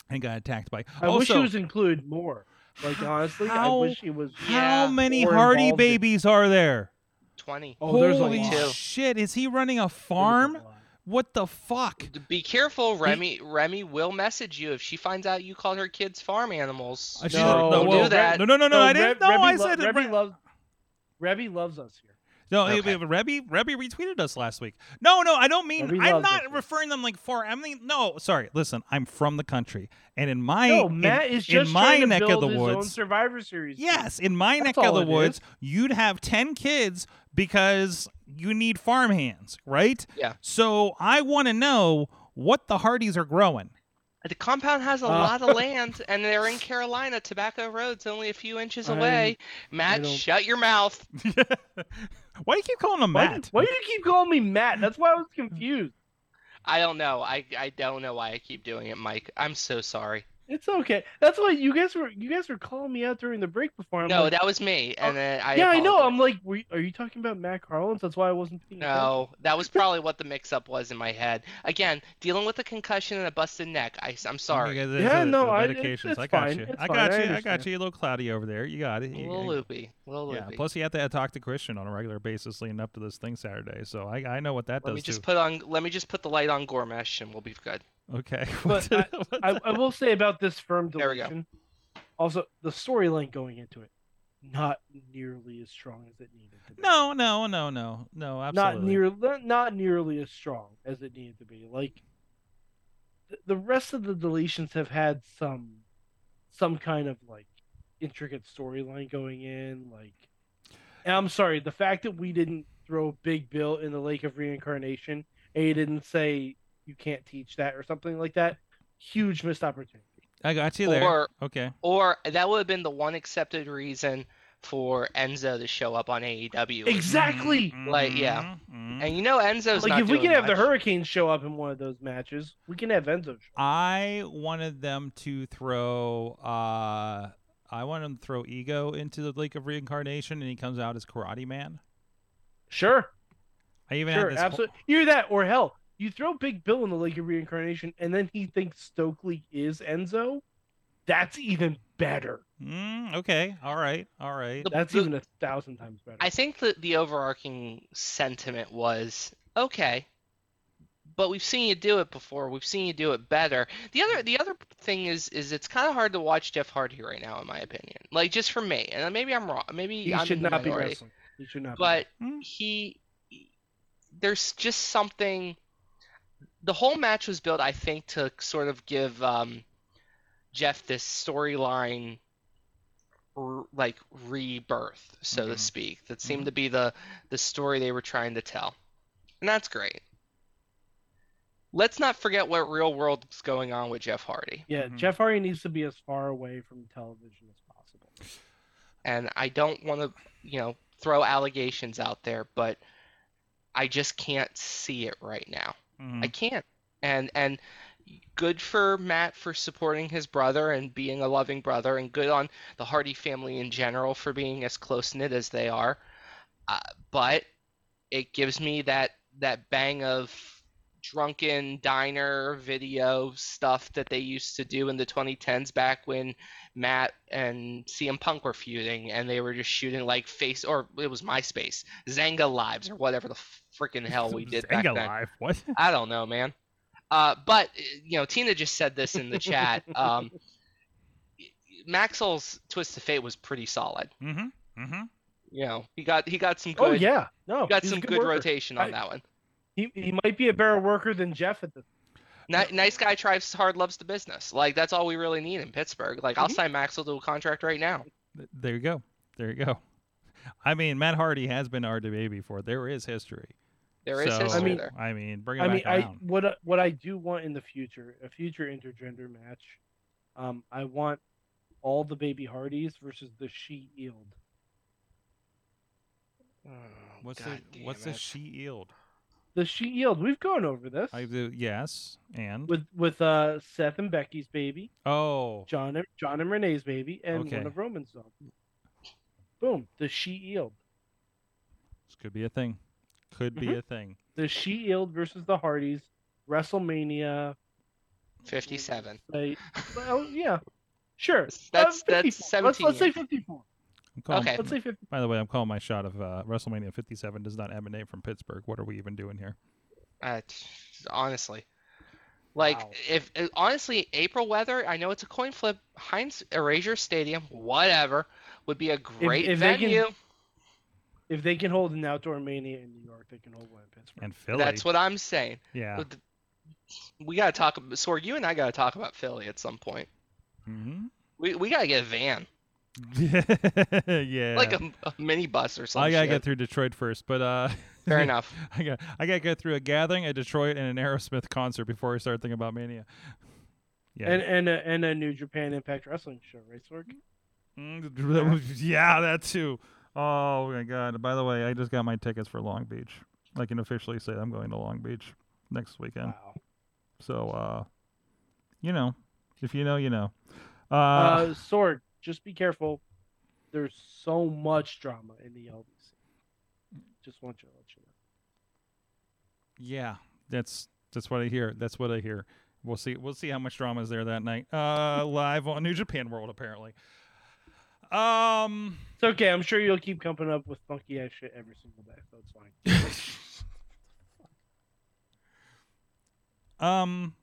and got attacked by. I also, wish he was included more. Like honestly, How- I wish he was. how Yeah, many Hardy involved in- babies are there? 20. Oh, there's a Holy lot. shit! Is he running a There's a farm? What the fuck? Be careful, Reby. Reby will message you if she finds out you called her kids farm animals. Uh, she- No, Don't whoa, do that. No, no, no, no! I didn't. Reb- No, Reby I lo- said Reby Re- loves. Reby loves us here. No, Okay. okay. Reby, Reby retweeted us last week. No, no, I don't mean. Reby I'm loves not referring them like far. I mean, no, sorry. Listen, I'm from the country, and in my No, in- Matt is in just my trying to neck of build the his own woods. Survivor Series. Yes, in my That's neck of the it woods, is. you'd have ten kids because you need farm hands, right? Yeah. So I want to know what the Hardys are growing. The compound has a Uh. lot of land, and they're in Carolina. Tobacco Road's only a few inches away. I Matt, don't- shut your mouth. Why do you keep calling him Why, Matt? why do you keep calling me Matt? That's why I was confused. I don't know. I I don't know why I keep doing it, Mike. I'm so sorry. It's okay. That's why you guys were you guys were calling me out during the break before. I'm no, like, that was me, oh, and then I. yeah, I know. I'm like, were you- are you talking about Matt Carlins? That's why I wasn't. paying attention. No, that was probably what the mix-up was in my head. Again, dealing with a concussion and a busted neck. I, am sorry. Okay, Yeah, the- no, I- it's- medications. it's I got fine, you. it's I got I you. I got you. A little cloudy over there. You got it. A little you- loopy. A little Yeah. loopy. Plus, you have to uh, talk to Christian on a regular basis leading up to this thing Saturday. So I, I know what that does too. let me just too. put on. Let me just put the light on Gormesh, and we'll be good. Okay. But What the- I, I will say about this firm There we go. deletion. Also, the storyline going into it, not nearly as strong as it needed to be. no, no, no, no, no. Absolutely. not near, not nearly as strong as it needed to be. Like th- the rest of the deletions have had some, some kind of like intricate storyline going in. Like, and I'm sorry, the fact that we didn't throw Big Bill in the Lake of Reincarnation and he didn't say you can't teach that or something like that, huge missed opportunity. I got you there. Or okay. or that would have been the one accepted reason for Enzo to show up on AEW. Exactly. Like, yeah. Mhm, mhm. And you know Enzo's like not if we doing can have the. Hurricanes show up in one of those matches, we can have Enzo. Show up. I wanted them to throw. uh I wanted them to throw Ego into the Lake of Reincarnation, and he comes out as Karate Man. Sure. I even Sure, had this. whole- absolutely. Either that or hell, you throw Big Bill in the Lake of Reincarnation, and then he thinks Stokely is Enzo. That's even better. Mm, okay. All right. All right. That's the- even a thousand times better. I think that the overarching sentiment was okay, but we've seen you do it before. We've seen you do it better. The other the other thing is is it's kind of hard to watch Jeff Hardy right now, in my opinion. Like just for me, and maybe I'm wrong. Maybe he I'm should in the not be minority. wrestling. He should not. but Hmm. he there's just something the whole match was built i think to sort of give um, jeff this storyline r- like rebirth so to Mhm. speak that seemed to be the the story they were trying to tell and that's great let's not forget what real world is going on with jeff hardy be. yeah, Mhm. Jeff Hardy needs to be as far away from television as possible. and I don't want to, you know, throw allegations out there, but I just can't see it right now. Mhm. I can't. And and good for Matt for supporting his brother and being a loving brother, and good on the Hardy family in general for being as close knit as they are. Uh, but it gives me that that bang of drunken diner video stuff that they used to do in the 2010s back when Matt and CM Punk were feuding and they were just shooting like face or it was MySpace Xanga lives or whatever the freaking hell we did back then. Live. What? I don't know, man. Uh, but you know, Tina just said this in the chat. Um, Maxwell's twist of fate was pretty solid. Mm-hmm. Mm-hmm. You know, he got he got some good Oh yeah, no, he got some good, worker. rotation on I- that one. He he might be a better worker than Jeff at this. Ni- nice guy tries hard, loves the business. Like that's all we really need in Pittsburgh. Like I'll Mhm. sign Maxwell to a contract right now. There you go. There you go. I mean, Matt Hardy has been our debate before. There is history. There is So, history I mean- there. I mean, bring it I back mean, I what I- what I do want in the future, a future intergender match, um, I want all the baby Hardys versus the she Eeld. Oh, What's God the damn what's the it. shield? The Shield. We've gone over this I do yes, and with with uh Seth and Becky's baby, oh, John and John and Renee's baby, and Okay. one of Roman's dog. Boom. The Shield. this could be a thing. Could be Mhm. a thing. The Shield versus the Hardys. WrestleMania. 57. Like, well, yeah. Sure. That's- Uh, that's 54. Let's, let's say years. 54. I'm calling, Okay. Let's say 50. By the way, I'm calling my shot of uh, WrestleMania 57 does not emanate from Pittsburgh. What are we even doing here? Uh, honestly. Like, Wow. if honestly, April weather, I know it's a coin flip. Heinz Acrisure Stadium, whatever, would be a great if they can- venue. If they can hold an outdoor mania in New York, they can hold one in Pittsburgh. And Philly. That's what I'm saying. yeah. But the- We gotta talk. ab- Sorg, you and I gotta talk about Philly at some point. hmm We we gotta get a van, yeah. like a, a mini bus or something. I gotta get through Detroit first, but uh, Fair enough. I got I gotta get through a gathering, a Detroit, and an Aerosmith concert before I start thinking about Mania. Yeah. And and a, and a New Japan Impact Wrestling show, right, Sorg? Mm, yeah, that too. Oh my god! By the way, I just got my tickets for Long Beach. I can officially say I'm going to Long Beach next weekend. Wow. So, uh, you know, if you know, you know. Uh, Uh, Sorg, just be careful. There's so much drama in the LBC. Just want you to let you know. yeah, that's that's what I hear. That's what I hear. We'll see. We'll see how much drama is there that night. Uh, live on New Japan World, apparently. Um. It's okay. I'm sure you'll keep coming up with funky ass shit every single day, so it's fine. Um.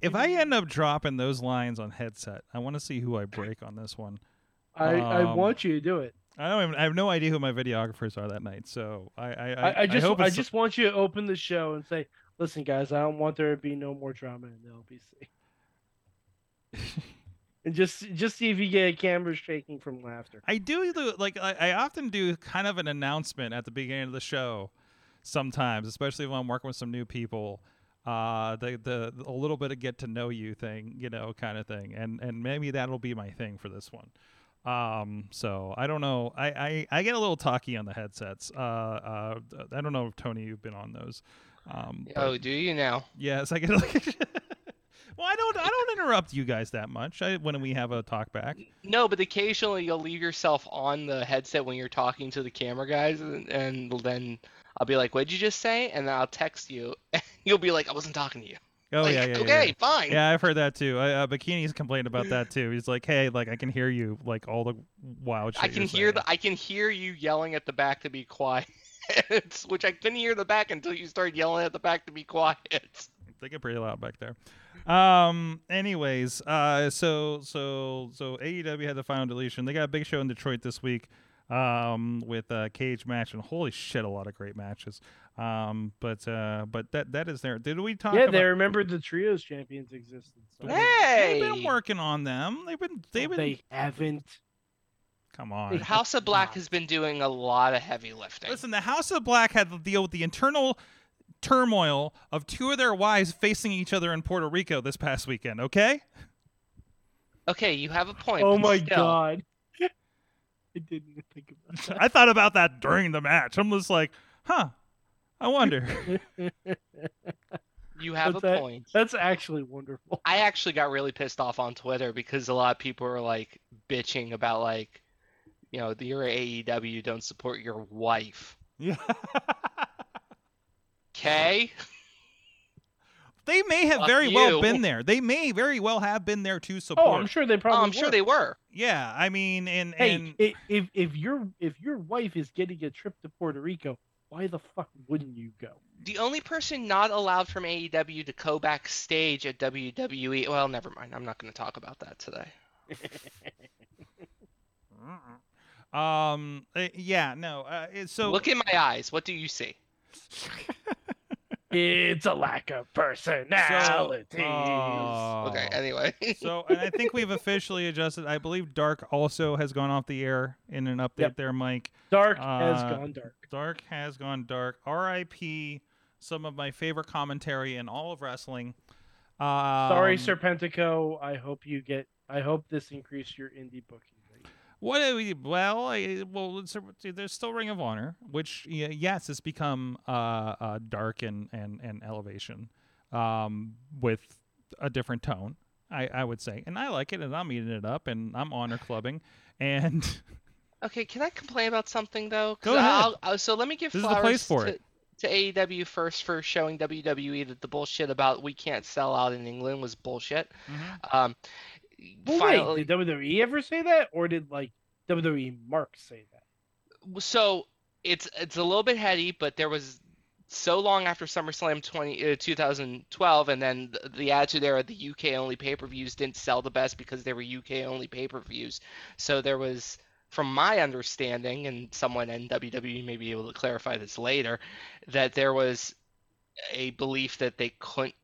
If I end up dropping those lines on headset, I want to see who I break on this one. I, I um, want you to do it. I don't even. I have no idea who my videographers are that night. So I. I. I, I, I just hope I, just want you to open the show and say, "Listen, guys, I don't want there to be no more drama in the LBC." and just just see if you get a camera shaking from laughter. I do do- like. I, I often do kind of an announcement at the beginning of the show, sometimes, especially when I'm working with some new people. Uh, the the a little bit of get to know you thing, you know, kind of thing, and and maybe that'll be my thing for this one. Um, so I don't know. I, I, I get a little talky on the headsets. Uh, uh, I don't know if Tony, you've been on those. Um, but- Oh, do you now? Yes, I get like. well, I don't. I don't interrupt you guys that much. I, when we have a talk back. No, but occasionally you'll leave yourself on the headset when you're talking to the camera guys, and, and then I'll be like, "What'd you just say?" And then I'll text you, and you'll be like, "I wasn't talking to you." Oh Like, yeah, yeah, okay, yeah. fine. Yeah, I've heard that too. I, uh, Bikini's complained about that too. He's like, "Hey, like I can hear you, like all the wild shit." I can hear saying." the I can hear you yelling at the back to be quiet, which I couldn't hear the back until you started yelling at the back to be quiet. They get pretty loud back there. Um. Anyways, uh. So so so AEW had the final deletion. They got a big show in Detroit this week. Um. With a cage match and holy shit, a lot of great matches. Um. But uh. But that that is there. Did we talk? yeah, about... they remembered the trios champions existed. So Hey! They've been working on them. They've been. They've been. they haven't. Come on. The House of Black has been doing a lot of heavy lifting. Listen, the House of Black had to deal with the internal turmoil of two of their wives facing each other in Puerto Rico this past weekend. Okay. Okay, you have a point. Oh my still, god. I didn't think about that. I thought about that during the match. I'm just like, huh. I wonder. You have What's a that? point. That's actually wonderful. I actually got really pissed off on Twitter because a lot of people were like bitching about like, you know, you're AEW, don't support your wife. yeah. Okay. They may have Fuck very well been there. They may very well have been there to support. Oh, I'm sure they probably. Oh, I'm sure were. they were. Yeah, I mean, and Hey, and if if your if your wife is getting a trip to Puerto Rico, why the fuck wouldn't you go? The only person not allowed from AEW to go backstage at WWE. Well, never mind. I'm not going to talk about that today. um, uh, yeah, no. Uh, so Look in my eyes. What do you see? It's a lack of personality. Oh. Okay. Anyway. so and I think we've officially adjusted. I believe Dark also has gone off the air in an update Yep. there, Mike. Dark has Uh, gone dark. Dark has gone dark. R.I.P. Some of my favorite commentary in all of wrestling. Um, Sorry, Serpentico. I hope you get. I hope this increased your indie booking rate. What do we? Well, I, well, it's there's still Ring of Honor, which yes, it's become uh, uh, dark and and and elevation, um, with a different tone. I, I would say, and I like it, and I'm eating it up, and I'm honor clubbing, and Okay, can I complain about something though? Go ahead. I'll, I'll, so let me give This flowers to, to AEW first for showing WWE that the bullshit about we can't sell out in England was bullshit. Mm-hmm. Um, Well, finally, wait, did WWE ever say that, or did like WWE Mark say that? so it's it's a little bit heady, but there was so long after SummerSlam 20, uh, 2012, and then the, the attitude era, the UK only pay per views didn't sell the best because they were UK only pay per views. So there was, from my understanding, and someone in WWE may be able to clarify this later, that there was a belief that they couldn't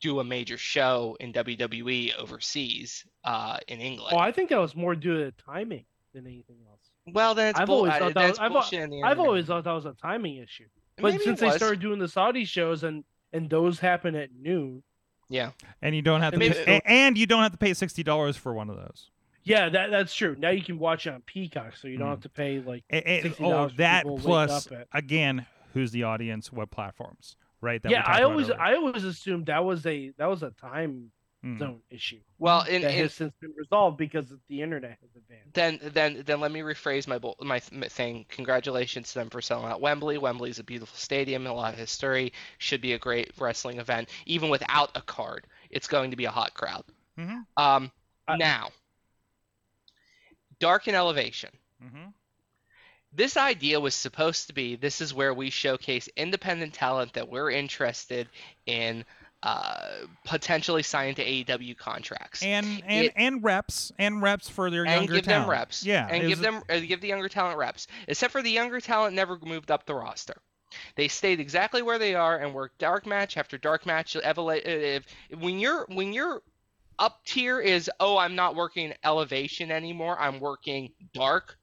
do a major show in WWE overseas uh, in England. Oh, I think that was more due to the timing than anything else. well, then it's I've bull- always uh, thought that that's was- I've al- bullshit in the I've always thought that was a timing issue. But Maybe since they started doing the Saudi shows and and those happen at noon, yeah. and you don't have to, Maybe- pay, a- and you don't have to pay sixty dollars for one of those. yeah, that that's true. Now you can watch it on Peacock, so you don't Mm. have to pay like A- a- $60 oh, that people to wake plus again, who's the audience? What platforms? Right. That yeah. I always. I always assumed that was a that was a time Mm. zone issue Well, in, that in has since been resolved because the internet has advanced. then then then let me rephrase my my thing. Congratulations to them for selling out Wembley. Wembley's a beautiful stadium, a lot of history. Should be a great wrestling event, even without a card. It's going to be a hot crowd. Mhm. Um, I- now, Dark and Elevation. Mhm. This idea was supposed to be this is where we showcase independent talent that we're interested in uh, potentially signing to AEW contracts. and and It- and reps and reps for their and younger give talent. them reps. Yeah, and give was- them uh, give the younger talent reps. Except for the younger talent never moved up the roster. They stayed exactly where they are and worked dark match after dark match. Uh, if, when you're when you're up tier is oh I'm not working elevation anymore. I'm working dark,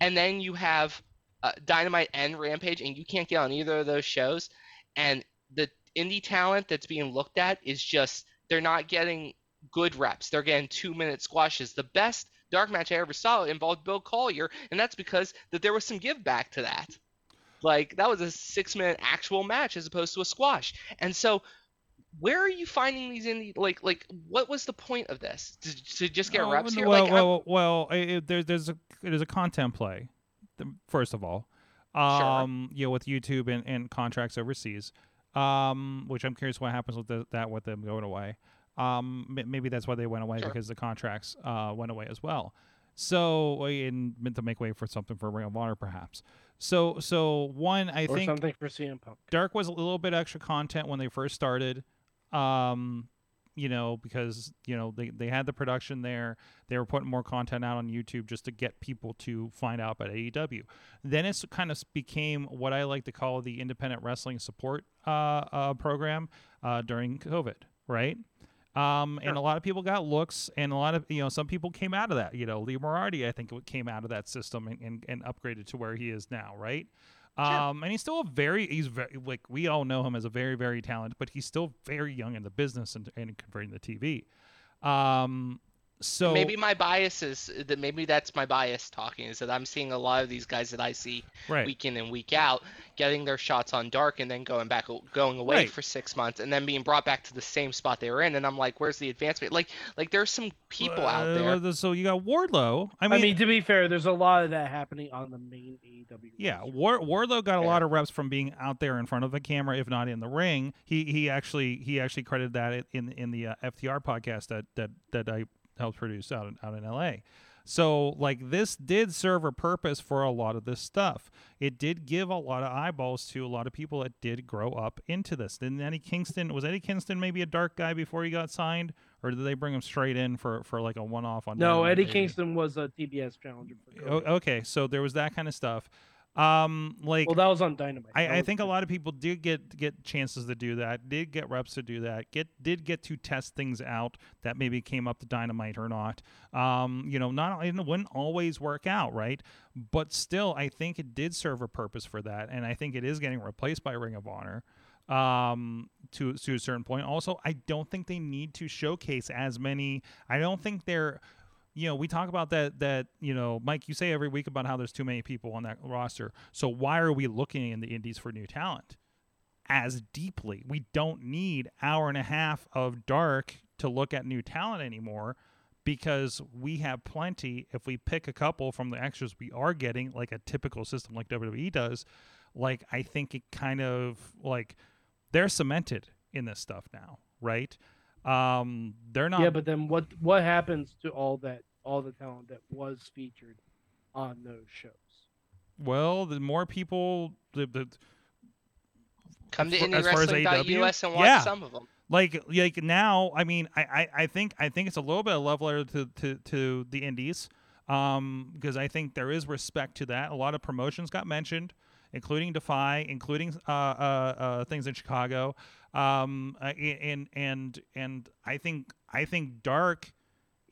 and then you have uh, Dynamite and Rampage, and you can't get on either of those shows. And the indie talent that's being looked at is just they're not getting good reps. They're getting two minute squashes. The best dark match I ever saw involved Bill Collier, and that's because that there was some give back to that. Like that was a six minute actual match as opposed to a squash. And so where are you finding these indie like like what was the point of this? To, to just get Oh, reps here? Well, like well, well, it, it- there, there's a there's a content play. First of all, um, you know, with YouTube and, and contracts overseas, um, which I'm curious what happens with the, that with them going away. Um, m- maybe that's why they went away Sure. because the contracts uh, went away as well. So, in meant to make way for something for Ring of Honor, perhaps. So, so one, I or think something for CM Punk. Dark was a little bit extra content when they first started. Um, you know, because you know they, they had the production there. They were putting more content out on YouTube just to get people to find out about AEW. Then it's kind of became what I like to call the independent wrestling support uh, uh, program uh, during COVID, right? Um, and a lot of people got looks, and a lot of you know some people came out of that. You know, Lee Moriarty, I think, came out of that system and, and, and upgraded to where he is now, right? Um, and he's still a very he's very like we all know him as a very very talented, but he's still very young in the business and, and converting the TV. Um, so maybe my bias is that maybe that's my bias talking is that I'm seeing a lot of these guys that I see right, week in and week out getting their shots on dark and then going back going away Right. for six months and then being brought back to the same spot they were in and I'm like where's the advancement like like there's some people out Uh, there So you got Wardlow. I I mean, mean, to be fair, there's a lot of that happening on the main AEW. Yeah, roster. War, Wardlow got a Fair. lot of reps from being out there in front of the camera, if not in the ring. He he actually he actually credited that in in the uh, FTR podcast that that that I helped produce out in, out in LA. So like this did serve a purpose for a lot of this stuff. It did give a lot of eyeballs to a lot of people that did grow up into this. Didn't Eddie Kingston was Eddie Kingston maybe a dark guy before he got signed, or did they bring him straight in for for like a one off on? No, Eddie? Kingston was a TBS challenger. For okay, so there was that kind of stuff. Um, like well, that was on Dynamite. I, I think a lot of people did get get chances to do that, did get reps to do that, get did get to test things out that maybe came up to dynamite or not. Um, you know, not it wouldn't always work out, right? But still, I think it did serve a purpose for that, and I think it is getting replaced by Ring of Honor um to to a certain point also i don't think they need to showcase as many i don't think they're you know, we talk about that that you know, Mike, you say every week about how there's too many people on that roster. So why are we looking in the indies for new talent as deeply? We don't need hour and a half of dark to look at new talent anymore because we have plenty if we pick a couple from the extras we are getting like a typical system like WWE does like I think it kind of like they're cemented in this stuff now right um they're not Yeah, but then what what happens to all that all the talent that was featured on those shows? well the more people the, the Come to For- as far as IndieWrestling.us and watch Yeah. some of them. like like now i mean I, I i think i think it's a little bit of leveler to to to the indies um because i think there is respect to that a lot of promotions got mentioned including defy including uh uh, uh things in chicago um uh, and and and i think i think dark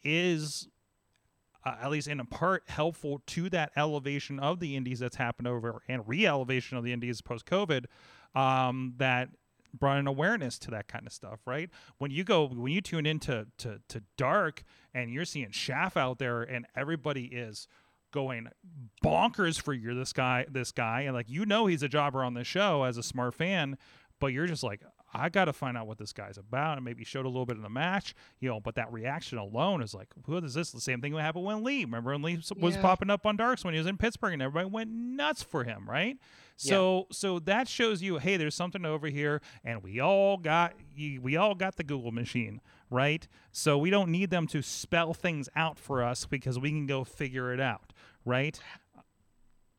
is uh, at least in a part helpful to that elevation of the indies that's happened over and re-elevation of the indies post covid um that brought an awareness to that kind of stuff, right? When you go when you tune into to, to dark and you're seeing Shaft out there and everybody is going bonkers for you this guy this guy. And like you know he's a jobber on the show as a smart fan but you're just like I got to find out what this guy's about and maybe showed a little bit in the match you know but that reaction alone is like who is this? The same thing that happened when Lee. Remember when Lee was Yeah. popping up on darks when he was in Pittsburgh and everybody went nuts for him right? So so that shows you, hey, there's something over here, and we all got we all got the Google machine, right? So we don't need them to spell things out for us because we can go figure it out, right?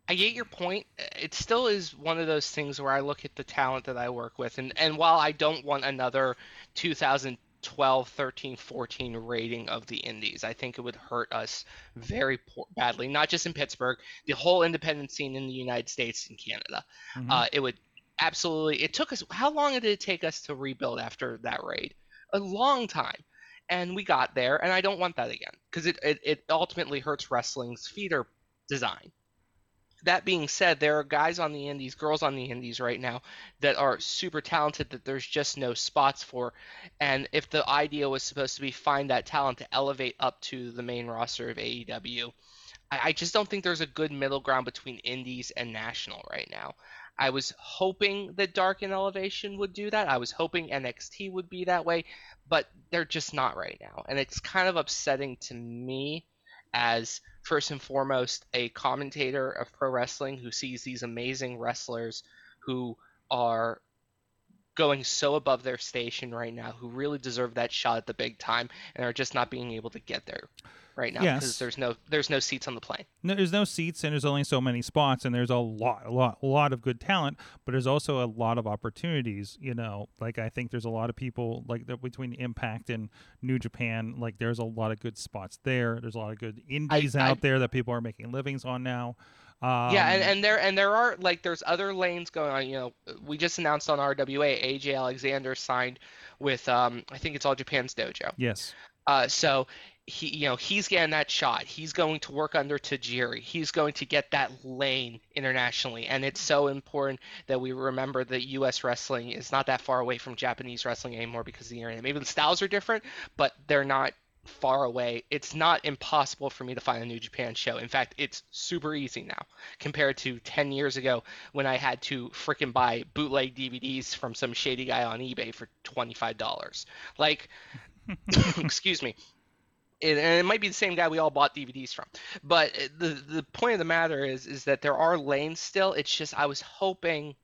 I get your point. It still is one of those things where I look at the talent that I work with, and, and while I don't want another 2012, 13, 14 rating of the Indies, I think it would hurt us very poor, badly, not just in Pittsburgh, the whole independent scene in the United States and Canada. Mhm. Uh, it would absolutely. It took us. How long did it take us to rebuild after that raid? A long time. And we got there, and I don't want that again because it, it, it ultimately hurts wrestling's feeder design that being said, there are guys on the indies, girls on the indies right now that are super talented that there's just no spots for. And if the idea was supposed to be find that talent to elevate up to the main roster of AEW, I, I just don't think there's a good middle ground between indies and national right now. I was hoping that Dark and Elevation would do that. I was hoping NXT would be that way, but they're just not right now. And it's kind of upsetting to me as first and foremost a commentator of pro wrestling who sees these amazing wrestlers who are going so above their station right now who really deserve that shot at the big time and are just not being able to get there right now Yes. because there's no there's no seats on the plane. No, there's no seats and there's only so many spots and there's a lot a lot a lot of good talent but there's also a lot of opportunities you know like i think there's a lot of people like between impact and new japan like there's a lot of good spots there there's a lot of good indies I- out there that people are making livings on now um, yeah, and, and there and there are like there's other lanes going on. You know, we just announced on RWA AJ Alexander signed with um I think it's All Japan's dojo. yes Uh, so he, you know, he's getting that shot. He's going to work under Tajiri. He's going to get that lane internationally, and it's so important that we remember that U.S. wrestling is not that far away from Japanese wrestling anymore because of the internet. Maybe the styles are different, but they're not far away. It's not impossible for me to find a New Japan show. In fact, it's super easy now compared to 10 years ago when I had to frickin' buy bootleg DVDs from some shady guy on eBay for $25. Like, excuse me. And it might be the same guy we all bought DVDs from. But the the point of the matter is is that there are lanes still. It's just I was hoping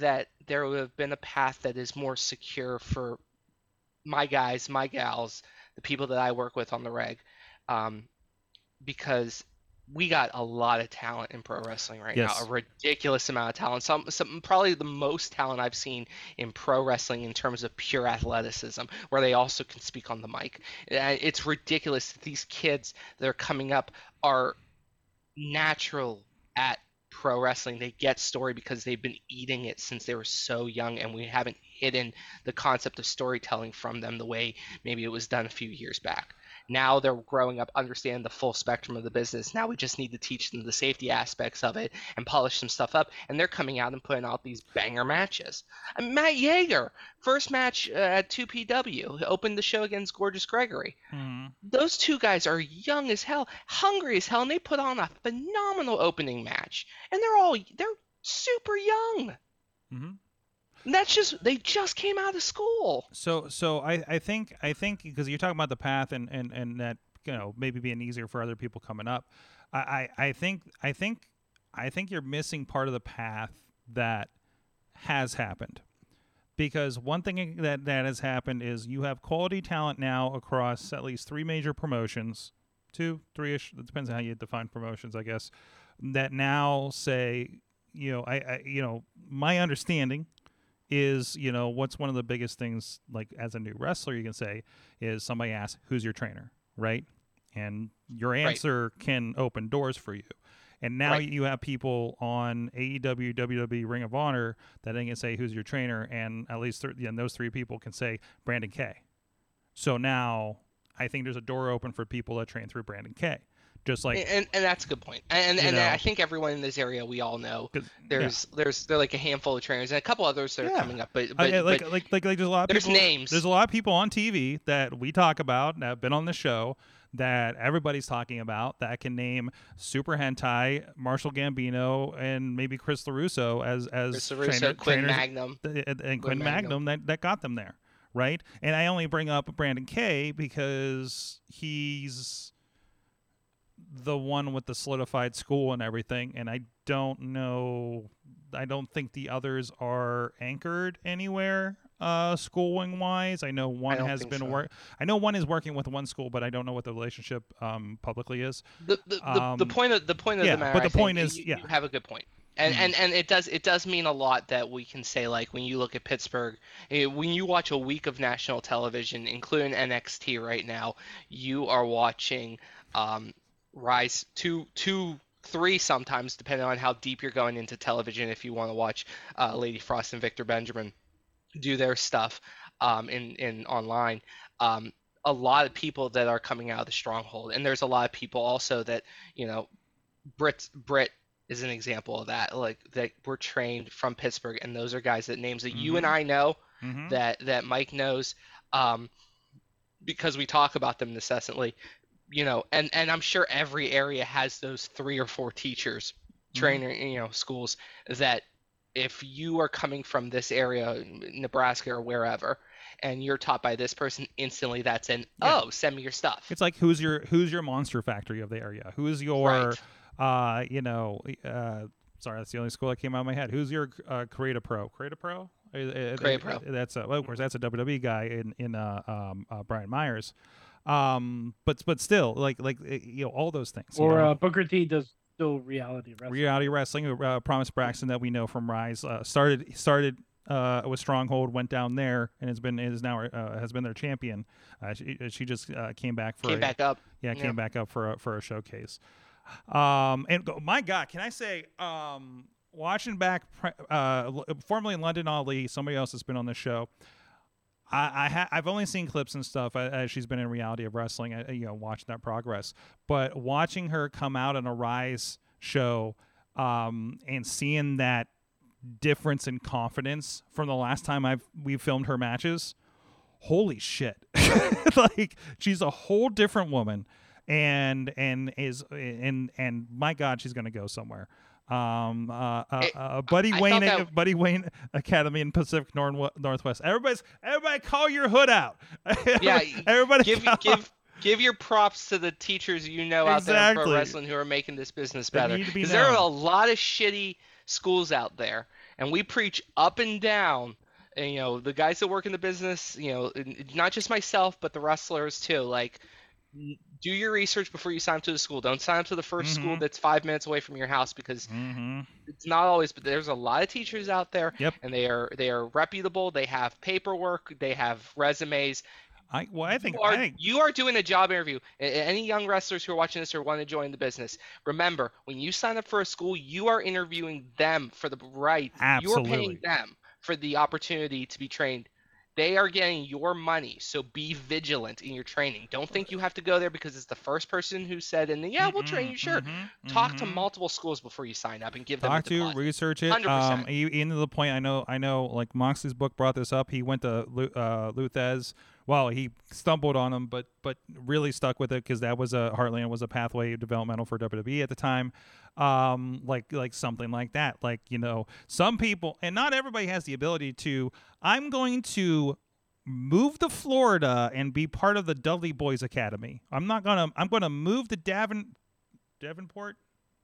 that there would have been a path that is more secure for my guys, my gals, the people that I work with on the reg, um, because we got a lot of talent in pro wrestling right Yes. now, a ridiculous amount of talent. Some, some probably the most talent I've seen in pro wrestling in terms of pure athleticism, where they also can speak on the mic. It's ridiculous that these kids that are coming up are natural at pro wrestling. They get story because they've been eating it since they were so young, and we haven't hidden the concept of storytelling from them the way maybe it was done a few years back. Now they're growing up, understand the full spectrum of the business. Now we just need to teach them the safety aspects of it and polish some stuff up. And they're coming out and putting out these banger matches. Matt Yeager, first match uh, at 2PW, opened the show against Gorgeous Gregory. Mhm. Those two guys are young as hell, hungry as hell, and they put on a phenomenal opening match. And they're all they're super young. Mhm. That's just they just came out of school. So so I, I think I think because you're talking about the path and, and, and that you know maybe being easier for other people coming up. I, I, I think I think I think you're missing part of the path that has happened. Because one thing that, that has happened is you have quality talent now across at least three major promotions, two, three ish. It depends on how you define promotions, I guess. That now say, you know, I, I you know, my understanding is you know what's one of the biggest things like as a new wrestler you can say is somebody asks who's your trainer right and your answer can open doors for you and now Right. you have people on AEW, WWE, Ring of Honor that they can say who's your trainer, and at least th- and those three people can say Brandon K. So now I think there's a door open for people that train through Brandon K. Just like and, and that's a good point. And and know. I think everyone in this area we all know. there's there's there like a handful of trainers and a couple others that are Yeah. coming up. But I- but, I- like, but like like like there's a lot of there's people, names. There's a lot of people on TV that we talk about that have been on the show that everybody's talking about that can name Super Hentai, Marshall Gambino, and maybe Chris LaRusso as as Chris LaRusso, trainer- Quinn trainers Magnum. and, and Quinn Quinn Magnum, Magnum. that, that got them there, right? And I only bring up Brandon Kay because he's the one with the solidified school and everything, and I don't know. I don't think the others are anchored anywhere, uh, schooling wise. I know one don't has been so. work. I know one is working with one school, but I don't know what the relationship um, publicly is. The the, the, the Um, point of the point of yeah, the matter. but the I point is- you, yeah. you have a good point. And, Mhm. and and it does it does mean a lot that we can say like when you look at Pittsburgh, eh, when you watch a week of national television, including NXT right now, you are watching um, Rise two two three sometimes depending on how deep you're going into television. If you want to watch uh, Lady Frost and Victor Benjamin do their stuff um, in in online. Um, a lot of people that are coming out of the stronghold, and there's a lot of people also that you know, Brit Brit is an example of that. Like that were trained from Pittsburgh, and those are guys that names that you and I know Mm-hmm. that that Mike knows, um, because we talk about them incessantly. You know, and and I'm sure every area has those three or four teachers, Mhm. trainer, you know, schools that if you are coming from this area, Nebraska or wherever, and you're taught by this person, instantly that's an Yeah. oh, send me your stuff. It's like who's your who's your monster factory of the area? Who's your Right. uh you know uh sorry that's the only school that came out of my head. Who's your uh Create Pro? Create Pro? Uh, uh, Pro. That's a well, of course that's a WWE guy in in uh, um uh, Brian Myers. Um but but still like like uh, you know all those things. you Or know? uh, Booker T does still reality wrestling. reality wrestling. Uh, Promise Braxton that we know from Rise uh, started started uh, with Stronghold, went down there, and has been is now uh, has been their champion. Uh, she, she just uh, came back for Came a, back up. yeah, Yeah. came back up for a, for a showcase. Um, and go- my God, can I say, um, watching back, uh, formerly London Ali, somebody else has been on the show. I, I ha- I've only seen clips and stuff as she's been in reality of wrestling. uh, you know, watching that progress, but watching her come out on a Rise show, um, and seeing that difference in confidence from the last time I've we filmed her matches holy shit like she's a whole different woman and and is and and my god she's gonna go somewhere um uh, uh, It- uh buddy I wayne buddy wayne academy in pacific Nor- northwest everybody's everybody call your hood out Yeah, everybody give give give your props to the teachers you know out there in pro wrestling who are making this business better. need be Because there are a lot of shitty schools out there, and we preach up and down. And, you know, the guys that work in the business, you know, not just myself, but the wrestlers too. Like, do your research before you sign up to the school. Don't sign up to the 1st school Mhm. that's five minutes away from your house because Mhm. it's not always but there's a lot of teachers out there Yep. and they are they are reputable they have paperwork they have resumes I, well, I think, you are, I think you are doing a job interview. Any young wrestlers who are watching this or want to join the business, remember when you sign up for a school, you are interviewing them for the right. Absolutely. You are paying them for the opportunity to be trained. They are getting your money, so be vigilant in your training. Don't think you have to go there because it's the first person who said, "And yeah, we'll train you." Sure. Mhm, Talk to mhm. multiple schools before you sign up and give them talk to research it 100%. um even to the point i know i know like moxley's book brought this up he went to uh luthez well he stumbled on him but but really stuck with it because that was a heartland was a pathway developmental for wwe at the time um like like something like that like you know some people and not everybody has the ability to i'm going to move to florida and be part of the dudley boys academy i'm not gonna i'm gonna move to davin Davenport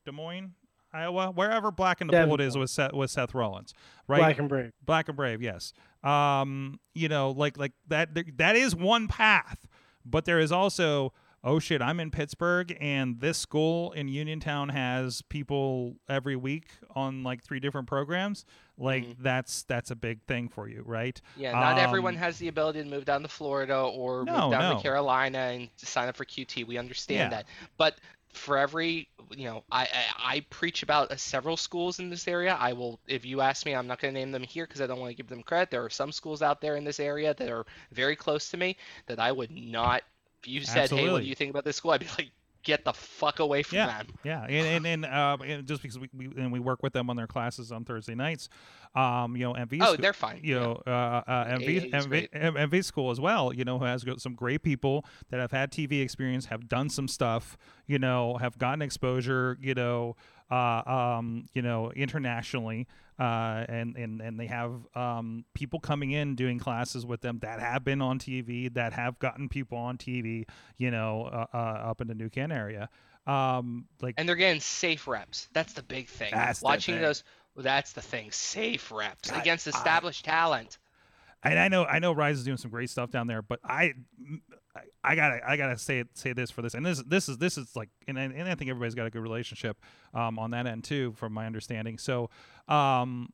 Des Moines, Iowa, wherever Black and the Bold is with Seth, with Seth Rollins, right? Black and brave. Black and Brave, yes. Um, you know, like like that. there- That is one path, but there is also oh shit, I'm in Pittsburgh, and this school in Uniontown has people every week on like three different programs. Like Mhm. that's that's a big thing for you, right? Yeah, not everyone Um, has the ability to move down to Florida or No, move down no. to Carolina and sign up for QT. We understand Yeah. that, but for every, you know, I, I I preach about uh, several schools in this area. I will, if you ask me, I'm not going to name them here because I don't want to give them credit. There are some schools out there in this area that are very close to me that I would not. If you said, "Hey, what do you think about this school?" I'd be like, "Get the fuck away from Yeah. them." Yeah, and and, and, uh, and just because we, we and we work with them on their classes on Thursday nights, um, you know, MV. Oh, sc- they're fine. You yeah. know, uh, uh, MV, MV, MV school as well. You know, who has got some great people that have had TV experience, have done some stuff. You know, have gotten exposure. You know, uh, um, you know, internationally. Uh, and, and, and they have um, people coming in doing classes with them that have been on TV, that have gotten people on TV, you know, uh, uh, up in the New Ken area. Um, like and they're getting safe reps. That's the big thing. That's the Watching thing. those, well, that's the thing. Safe reps I- against I- established talent. and I know I know Rise is doing some great stuff down there, but I I, I gotta I gotta say say this for this, and this this is this is like, and I- and I think everybody's got a good relationship um, on that end too, from my understanding. So, um,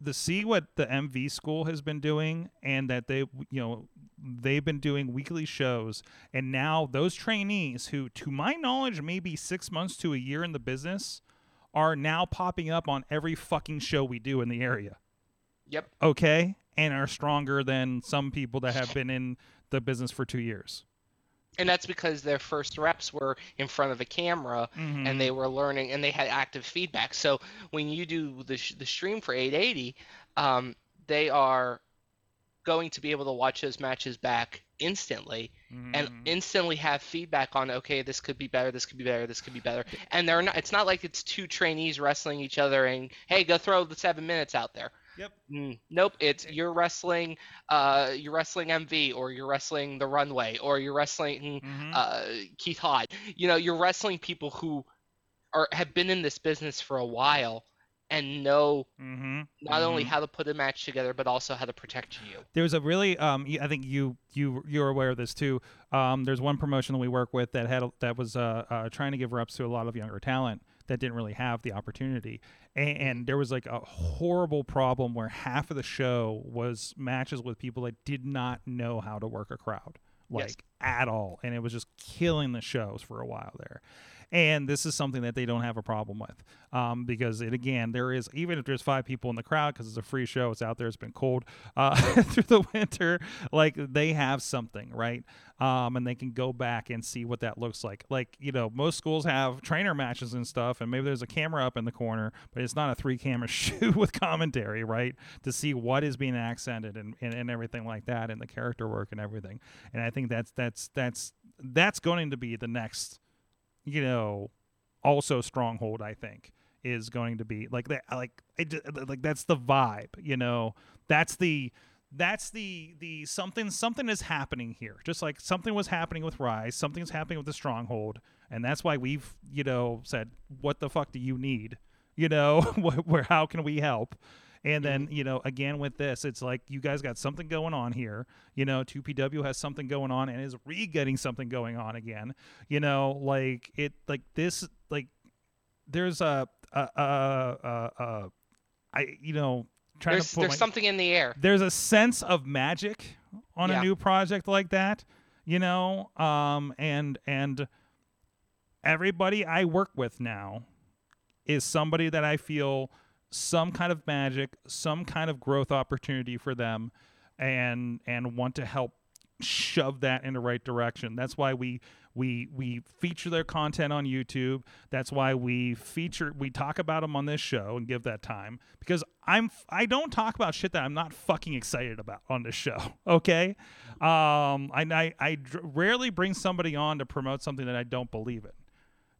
the see what the MV school has been doing, and that they you know they've been doing weekly shows, and now those trainees who, to my knowledge, maybe six months to a year in the business, are now popping up on every fucking show we do in the area Yep. okay and are stronger than some people that have been in the business for two years. And that's because their first reps were in front of a camera Mm-hmm. and they were learning and they had active feedback. So when you do the, sh- the stream for 880, um, they are going to be able to watch those matches back instantly and Mm-hmm. instantly have feedback on okay this could be better this could be better this could be better and they're not it's not like it's two trainees wrestling each other and hey go throw the seven minutes out there Yep. Mm, nope, it's you're wrestling, uh, you're wrestling MV, or you're wrestling the Runway, or you're wrestling Mhm. uh, Keith Hod. You know, you're wrestling people who are have been in this business for a while and know Mhm. not only Mhm. how to put a match together, but also how to protect you. There's a really um I think you you you're aware of this too. Um there's one promotion that we work with that had that was uh, uh trying to give reps to a lot of younger talent that didn't really have the opportunity. And, and there was like a horrible problem where half of the show was matches with people that did not know how to work a crowd like Yes. at all and it was just killing the shows for a while there. And this is something that they don't have a problem with, um, because it again there is even if there's five people in the crowd because it's a free show, it's out there, it's been cold uh, through the winter. Like they have something, right? Um, and they can go back and see what that looks like. Like you know, most schools have trainer matches and stuff, and maybe there's a camera up in the corner, but it's not a three camera shoot with commentary, right? To see what is being accented and, and, and everything like that, and the character work and everything. And I think that's that's that's that's going to be the next you know, also stronghold. I think is going to be like that. Like like that's the vibe. You know, that's the that's the the something something is happening here. Just like something was happening with Rise, something's happening with the Stronghold, and that's why we've you know said, what the fuck do you need? You know, where how can we help? And then, you know, again with this, it's like you guys got something going on here. You know, 2PW has something going on and is re getting something going on again. You know, like it, like this, like there's a, a, a, a, a I, you know, trying There's to put there's my, something in the air. there's a sense of magic on Yeah. a new project like that, you know, um, and and everybody I work with now is somebody that I feel some kind of magic, some kind of growth opportunity for them, and and want to help shove that in the right direction. That's why we we we feature their content on YouTube. That's why we feature we talk about them on this show and give that time because I'm I don't talk about shit that I'm not fucking excited about on this show. Okay, um, I I, I rarely bring somebody on to promote something that I don't believe in.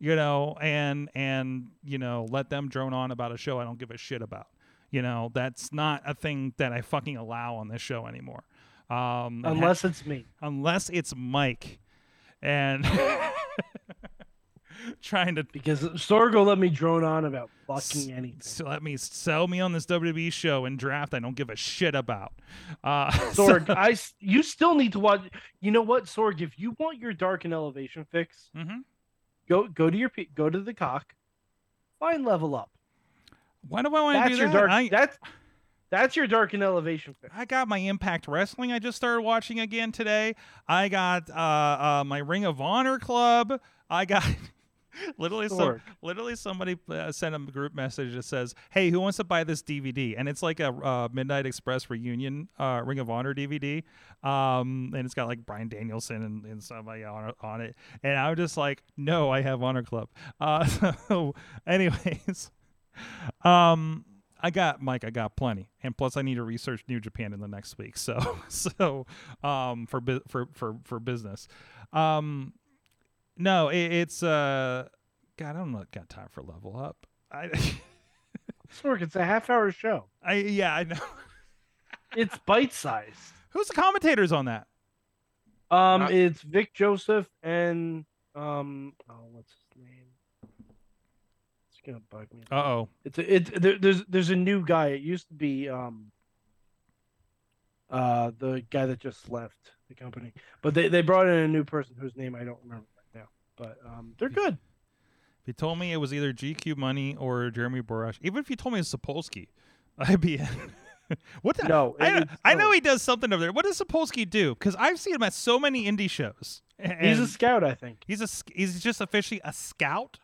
You know, and and you know, let them drone on about a show I don't give a shit about. You know, that's not a thing that I fucking allow on this show anymore. Um, Unless it's me. unless it's Mike and trying to Because Sorg will let me drone on about fucking anything. s- let me sell me on this WWE show and draft I don't give a shit about. Uh, Sorg, I s- you still need to watch. You know what, Sorg? If you want your dark and elevation fix, Mhm. Go go to your go to the cock, find level up. Why do I want to do your that? dark. I, That's that's your dark and elevation fix. I got my Impact Wrestling I just started watching again today. I got uh, uh, my Ring of Honor Club. I got literally some, literally somebody uh, sent a group message that says, "Hey, who wants to buy this DVD?" And it's like a uh, Midnight Express reunion uh, Ring of Honor DVD, um, and it's got like Bryan Danielson and, and somebody on, on it. And I'm just like, "No, I have Honor Club." Uh, so, anyways, um. I got Mike. I got plenty, and plus I need to research New Japan in the next week. So, so um, for bu- for for for business, um, no, it, it's uh, God, I don't know, got time for level up. I, Sorg, it's a half hour show. I yeah, I know. It's bite sized. Who's the commentators on that? Um, Not- it's Vic Joseph and um, oh, what's his name? It's gonna bug me. Uh oh. It's a, it's there, there's there's a new guy. It used to be um uh the guy that just left the company, but they they brought in a new person whose name I don't remember right now. But um, they're good. If you told me it was either GQ Money or Jeremy Borash, even if you told me it's Sapolsky, I'd be in. what the? No, I, it's- I know he does something over there. What does Sapolsky do? Because I've seen him at so many indie shows. He's a scout, I think. he's a he's just officially a scout.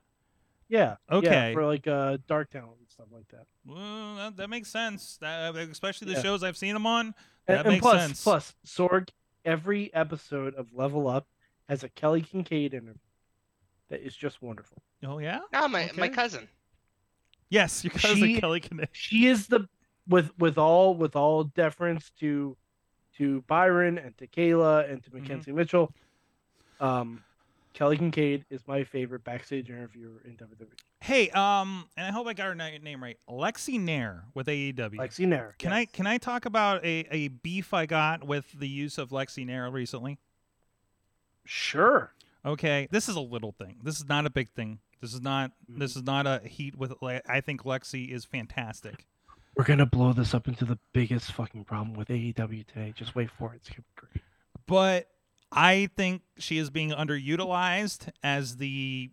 Yeah. Okay. yeah, for like uh dark talent and stuff like that. Well, that, that makes sense. That, especially the Yeah. shows I've seen him on. That and makes plus, sense. plus, Sorg, every episode of Level Up has a Kelly Kincaid interview that is just wonderful. Oh yeah. Ah, my my cousin. Yes, your cousin She- Kelly Kincaid. She is the with with all with all deference to to Byron and to Kayla and to Mhm. Mackenzie Mitchell. Um, Kelly Kincaid is my favorite backstage interviewer in WWE. Hey, um, and I hope I got her name right. Lexy Nair with AEW. Lexy Nair. Can I can I talk about a, a beef I got with the use of Lexy Nair recently? Sure. Okay, this is a little thing. This is not a big thing. This is not this is not a heat with. I think Lexy is fantastic. We're gonna blow this up into the biggest fucking problem with AEW today. Just wait for it. It's gonna be great. but I think she is being underutilized as the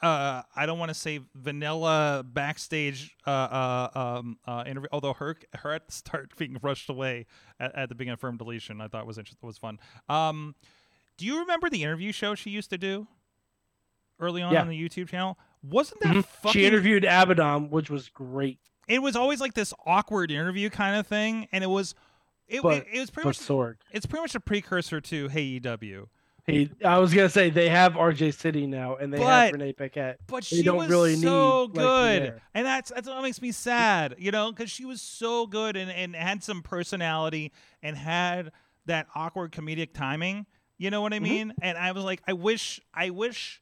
uh, I don't want to say vanilla backstage uh, uh, um, uh, interview. Although her her at the start being rushed away at, at the beginning of firm deletion, I thought was interesting. Was fun. Um, do you remember the interview show she used to do early on Yeah. on the YouTube channel? Wasn't that Mhm. fucking? She interviewed Abaddon, which was great. it was always like this awkward interview kind of thing, and it was. It, But- it, it was pretty much Sorg. it's pretty much a precursor to Hey EW. Hey, I was gonna say they have RJ City now, and they But- have Renee Paquette. But she don't was really so need good, Nair. and that's that's what makes me sad, you know, because she was so good and, and had some personality and had that awkward comedic timing. You know what I Mhm. mean? And I was like, I wish, I wish,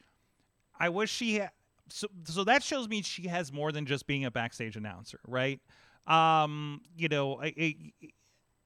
I wish she. Ha- so so that shows me she has more than just being a backstage announcer, right? Um, you know, I. I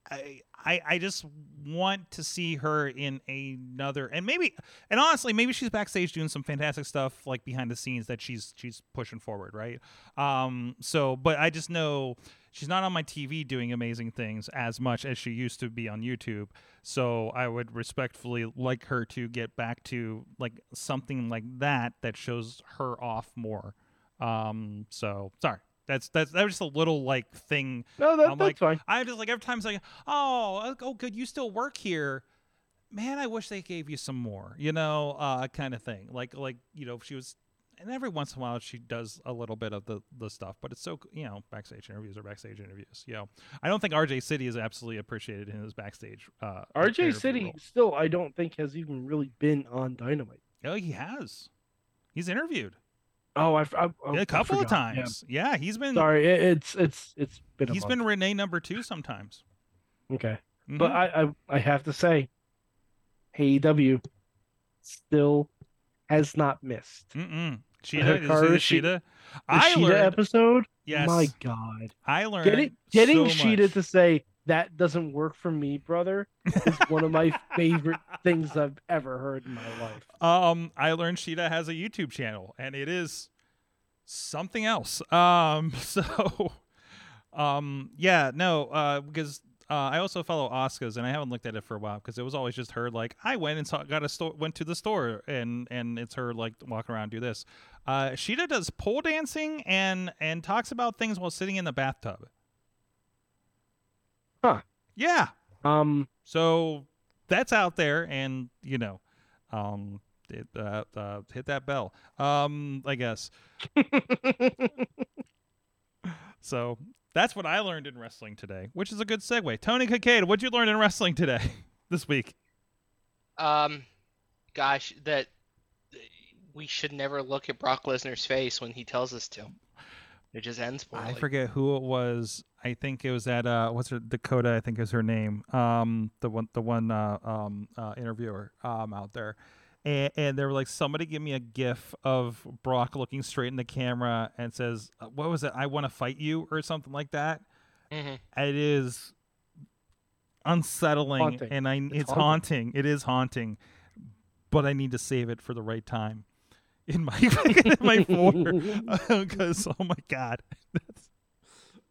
I, I I just want to see her in another and maybe and honestly maybe she's backstage doing some fantastic stuff like behind the scenes that she's she's pushing forward right um so but I just know she's not on my TV doing amazing things as much as she used to be on YouTube so I would respectfully like her to get back to like something like that that shows her off more um so sorry that's that's that was just a little like thing No, that, I'm that's like, fine. I just like every time it's like, oh, oh, good, you still work here. Man, I wish they gave you some more, you know, uh, kind of thing. Like, like you know, if she was, and every once in a while she does a little bit of the the stuff, but it's so you know backstage interviews or backstage interviews. You know, I don't think RJ City is absolutely appreciated in his backstage. Uh, RJ City role. still, I don't think has even really been on Dynamite. Oh, he has. He's interviewed Oh, I've, I've oh, a I couple of forgot. Yeah. times. Yeah, he's been Sorry, it, it's it's it's been. A he's been Renee number two sometimes. okay, but Mhm. I, I I have to say, AEW still has not missed. Mm-mm. Shida, is Hikaru Shida? The I Shida learned. episode. yes, My God, I learned. getting getting so Shida much. to say that doesn't work for me, brother, is one of my favorite things I've ever heard in my life. Um, I learned Shida has a YouTube channel, and it is something else. Um, so, um, yeah, no, uh, because uh, I also follow Oscars, and I haven't looked at it for a while because it was always just her like I went and saw, got a store, went to the store, and and it's her like walking around do this. Uh, Shida does pole dancing and and talks about things while sitting in the bathtub. Huh. Yeah. Um, So that's out there, and you know, um, it, uh, uh, hit that bell. Um, I guess. So that's what I learned in wrestling today, which is a good segue. Tony Kincaid, what'd you learn in wrestling today, this week? Um, gosh, that we should never look at Brock Lesnar's face when he tells us to. It just ends poorly. I forget who it was. I think it was at uh, what's her Dakota? I think is her name. Um, the one, the one uh, um, uh, interviewer um out there, and, and they were like, somebody give me a gif of Brock looking straight in the camera and says, uh, "What was it? I want to fight you" or something like that. Mhm. It is unsettling, Haunting. and I It's it's, haunting. It is haunting, but I need to save it for the right time in my in my folder because oh my god, That's,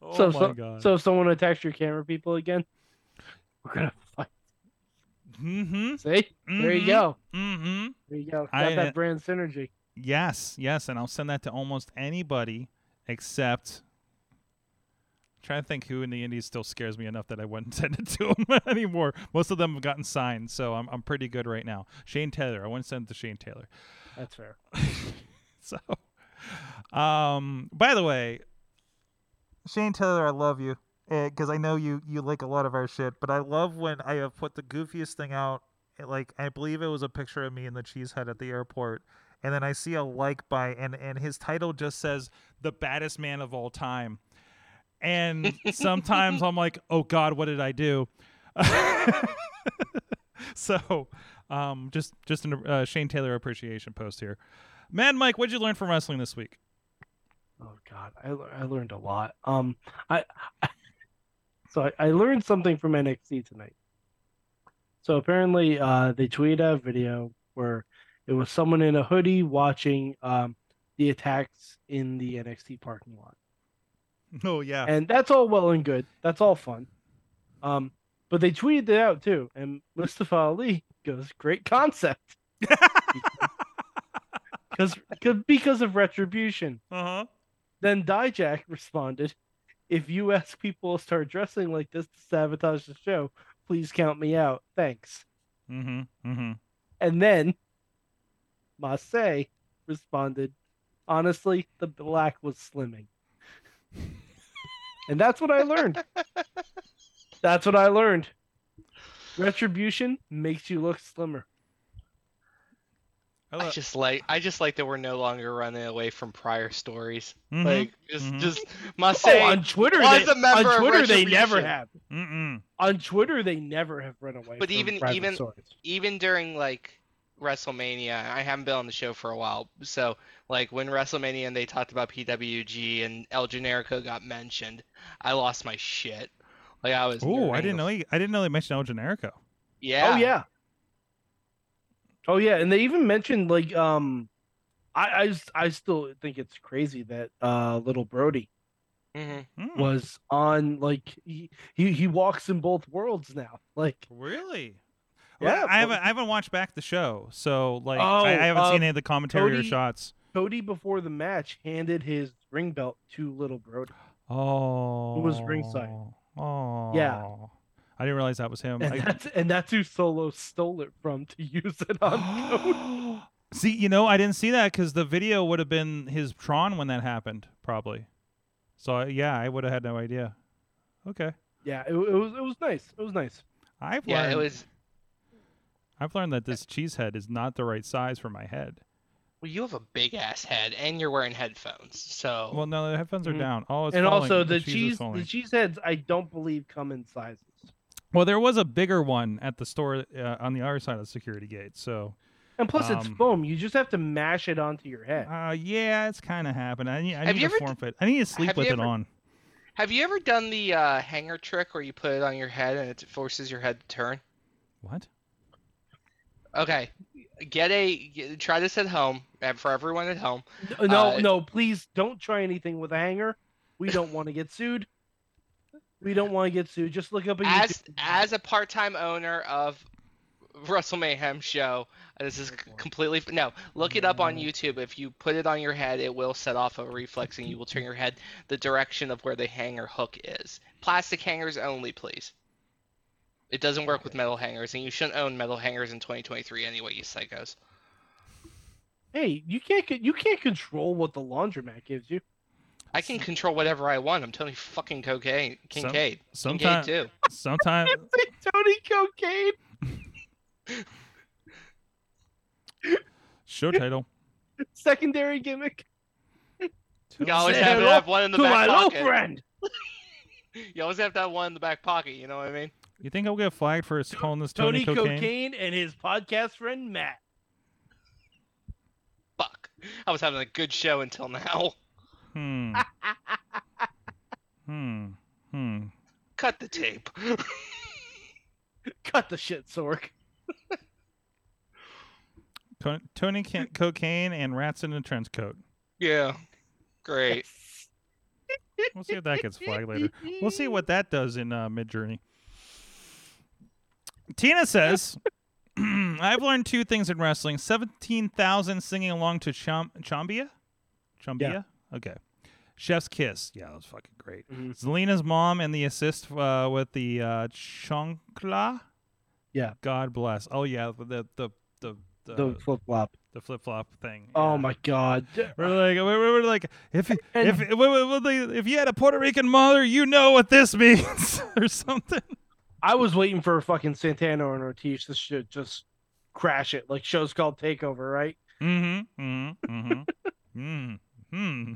oh so my so, god. so if someone attacks your camera people again, we're gonna fight. Mm-hmm. See, there you Mhm. go. Mm-hmm. There you go. Got I, uh, that brand synergy. Yes, yes, and I'll send that to almost anybody except. trying to think who in the indies still scares me enough that I wouldn't send it to them anymore. Most of them have gotten signed, so I'm I'm pretty good right now. Shane Taylor, I wouldn't send it to Shane Taylor. That's fair. So, um, by the way, Shane Taylor, I love you because I know you you like a lot of our shit. But I love when I have put the goofiest thing out. eh, Like I believe it was a picture of me in the cheese head at the airport, and then I see a like by and and his title just says the baddest man of all time. And sometimes I'm like, oh God, what did I do? so, um, just just a uh, Shane Taylor appreciation post here. Man, Mike, what'd you learn from wrestling this week? Oh God, I I learned a lot. Um, I, so I, I learned something from NXT tonight. So apparently, uh, they tweeted a video where it was someone in a hoodie watching um the attacks in the NXT parking lot, Oh yeah, and that's all well and good. That's all fun. Um, but they tweeted it out too, and Mustafa Ali goes, "Great concept." Because because of retribution. uh huh. Then Dijak responded, If you ask people to start dressing like this to sabotage the show, please count me out. Thanks. Mm-hmm. Mm-hmm. And then Mace responded, Honestly, the black was slimming. and that's what I learned. That's what I learned. Retribution makes you look slimmer. I I just like I just like that we're no longer running away from prior stories. Mhm. Like just Mhm. just must say oh, on Twitter, was they, a member on of Twitter they never have. Mm-mm. On Twitter, they never have run away. But from even- even- stories. even during like WrestleMania, I haven't been on the show for a while. So like when WrestleMania and they talked about PWG and El Generico got mentioned, I lost my shit. Like I was. Oh, I didn't know. He, I didn't know they mentioned El Generico. Yeah. Oh yeah. Oh yeah, and they even mentioned like um, I I I still think it's crazy that uh little Brody hmm Mm, was on like he, he he walks in both worlds now. Like Really? Yeah, Well, I haven't. I haven't watched back the show, so like Oh, I, I haven't uh, seen any of the commentary or shots. Cody before the match handed his ring belt to little Brody, Oh, who was ringside. Oh, Yeah. I didn't realize that was him. and I- that's and that's who Solo stole it from to use it on Cody. See, you know, I didn't see that because the video would have been his Tron when that happened, probably. So yeah, I would have had no idea. Okay, Yeah, it, it was it was nice. It was nice. I've Yeah, learned. it was. I've learned that this cheese head is not the right size for my head. Well, you have a big ass head, and you're wearing headphones, so. Well, no, the headphones are Mhm. down. Oh, it's and falling. also the, cheese, cheese the cheese heads I don't believe come in sizes. Well, there was a bigger one at the store uh, on the other side of the security gate. So, And plus it's Um, foam. You just have to mash it onto your head. uh, yeah, it's kind of happening. I need, I Have need to ever d- form fit. I need to sleep have with you it ever- on. Have you ever done the uh, hanger trick where you put it on your head and it forces your head to turn? What? Okay, get a get, try this at home and for everyone at home. No, uh, no, please don't try anything with a hanger. We don't want to get sued. We don't want to get sued. Just look up a As YouTube. as a part-time owner of Wrestling Mayhem show, this is completely no. Look it up on YouTube. If you put it on your head, it will set off a reflex, and you will turn your head the direction of where the hanger hook is. Plastic hangers only, please. It doesn't work with metal hangers, and you shouldn't own metal hangers in 2023 anyway, you psychos. Hey, you can't you can't control what the laundromat gives you. I can control whatever I want. I'm Tony fucking cocaine, Some- Kincaid, sometime- Kincaid too. Sometimes Tony cocaine. show title. Secondary gimmick. You always Say have to have one in the to back little pocket. friend. You always have to have one in the back pocket. You know what I mean? You think I'll get flagged for calling this Tony, Tony cocaine? cocaine and his podcast friend Matt. Fuck. I was having a good show until now. Hmm. hmm. Hmm. Cut the tape. Cut the shit, Sorg. Co- Tony can't cocaine and rats in a trench coat. yeah. Great. We'll see if that gets flagged later. We'll see what that does in uh, Midjourney. Tina says, "I've learned two things in wrestling: seventeen thousand singing along to Cham- Chambia, Chambia. Okay, Chef's Kiss. Yeah, that was fucking great. Mhm. Zelina's mom and the assist uh, with the uh, chancla. Yeah. God bless. Oh yeah, the the the the the, flip flop. the flip flop thing. Oh yeah. my god. We're like, we're, we're like, if And- if if, you had a Puerto Rican mother, you know what this means, or something. I was waiting for fucking Santana and Ortiz to sh- just crash it. Like shows called Takeover, right? Mm-hmm. Mm-hmm. Mm-hmm. Mm-hmm.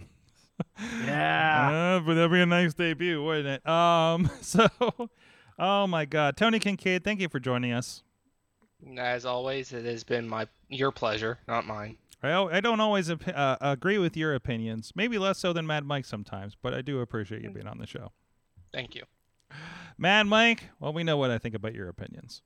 Yeah. Uh, but that'd be a nice debut, wouldn't it? Um. So, oh my God, Tony Kincaid, thank you for joining us. As always, it has been my your pleasure, not mine. I, I don't always ap- uh, agree with your opinions, maybe less so than Mad Mike sometimes, but I do appreciate you being on the show. Thank you. Mad Mike, well, we know what I think about your opinions.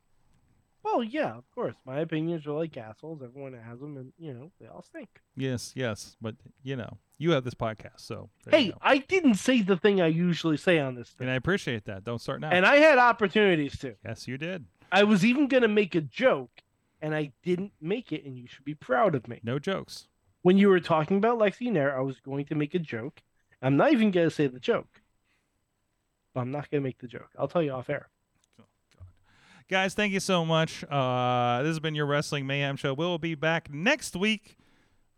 Well, yeah, of course. My opinions are like assholes. Everyone has them, and you know they all stink. Yes, yes, but you know, you have this podcast, so Hey. I didn't say the thing I usually say on this thing, and I appreciate that. Don't start now. and I had opportunities to. yes, you did. I was even gonna make a joke, and I didn't make it, and you should be proud of me. No jokes. When you were talking about Lexy Nair, I was going to make a joke. I'm not even gonna say the joke. But I'm not gonna make the joke. I'll tell you off air. Guys, thank you so much. Uh, this has been your Wrestling Mayhem show. We'll be back next week.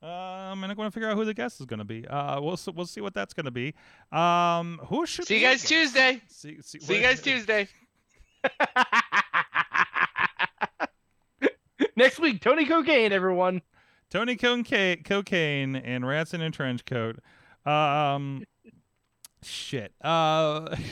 Um, and I'm going to figure out who the guest is going to be. Uh, we'll we'll see what that's going to be. Um, who should See you guys get? Tuesday. See, see, See you guys Tuesday. Next week, Tony Cocaine, everyone. Tony Conca- cocaine and rats in a trench coat. Um, shit. Uh,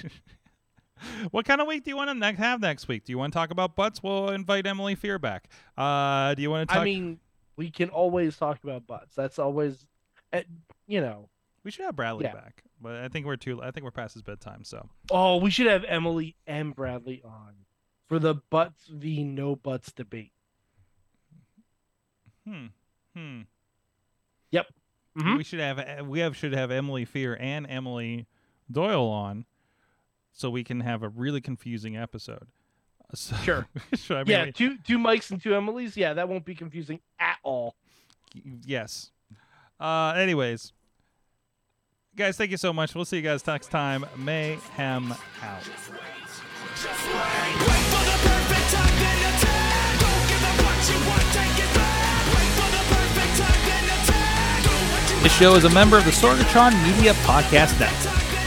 what kind of week do you want to ne- have next week? Do you want to talk about butts? We'll invite Emily Fear back. Uh, do you want to talk? I mean, we can always talk about butts. That's always, eh, you know. we should have Bradley yeah. back, but I think we're too. I think we're past his bedtime. So Oh, we should have Emily and Bradley on for the butts v no butts debate. hmm hmm. Mhm. We should have we have should have Emily Fear and Emily Doyle on, so we can have a really confusing episode. So, Sure. should I yeah, two two Mikes and two Emilys. Yeah, that won't be confusing at all. Yes. Uh, anyways, guys, thank you so much. We'll see you guys next time. Mayhem out. Just wait. Wait the perfect time, then attack. Don't give up what you want, take it back. Wait for the perfect This show is a member of the Sorgatron Media Podcast Network.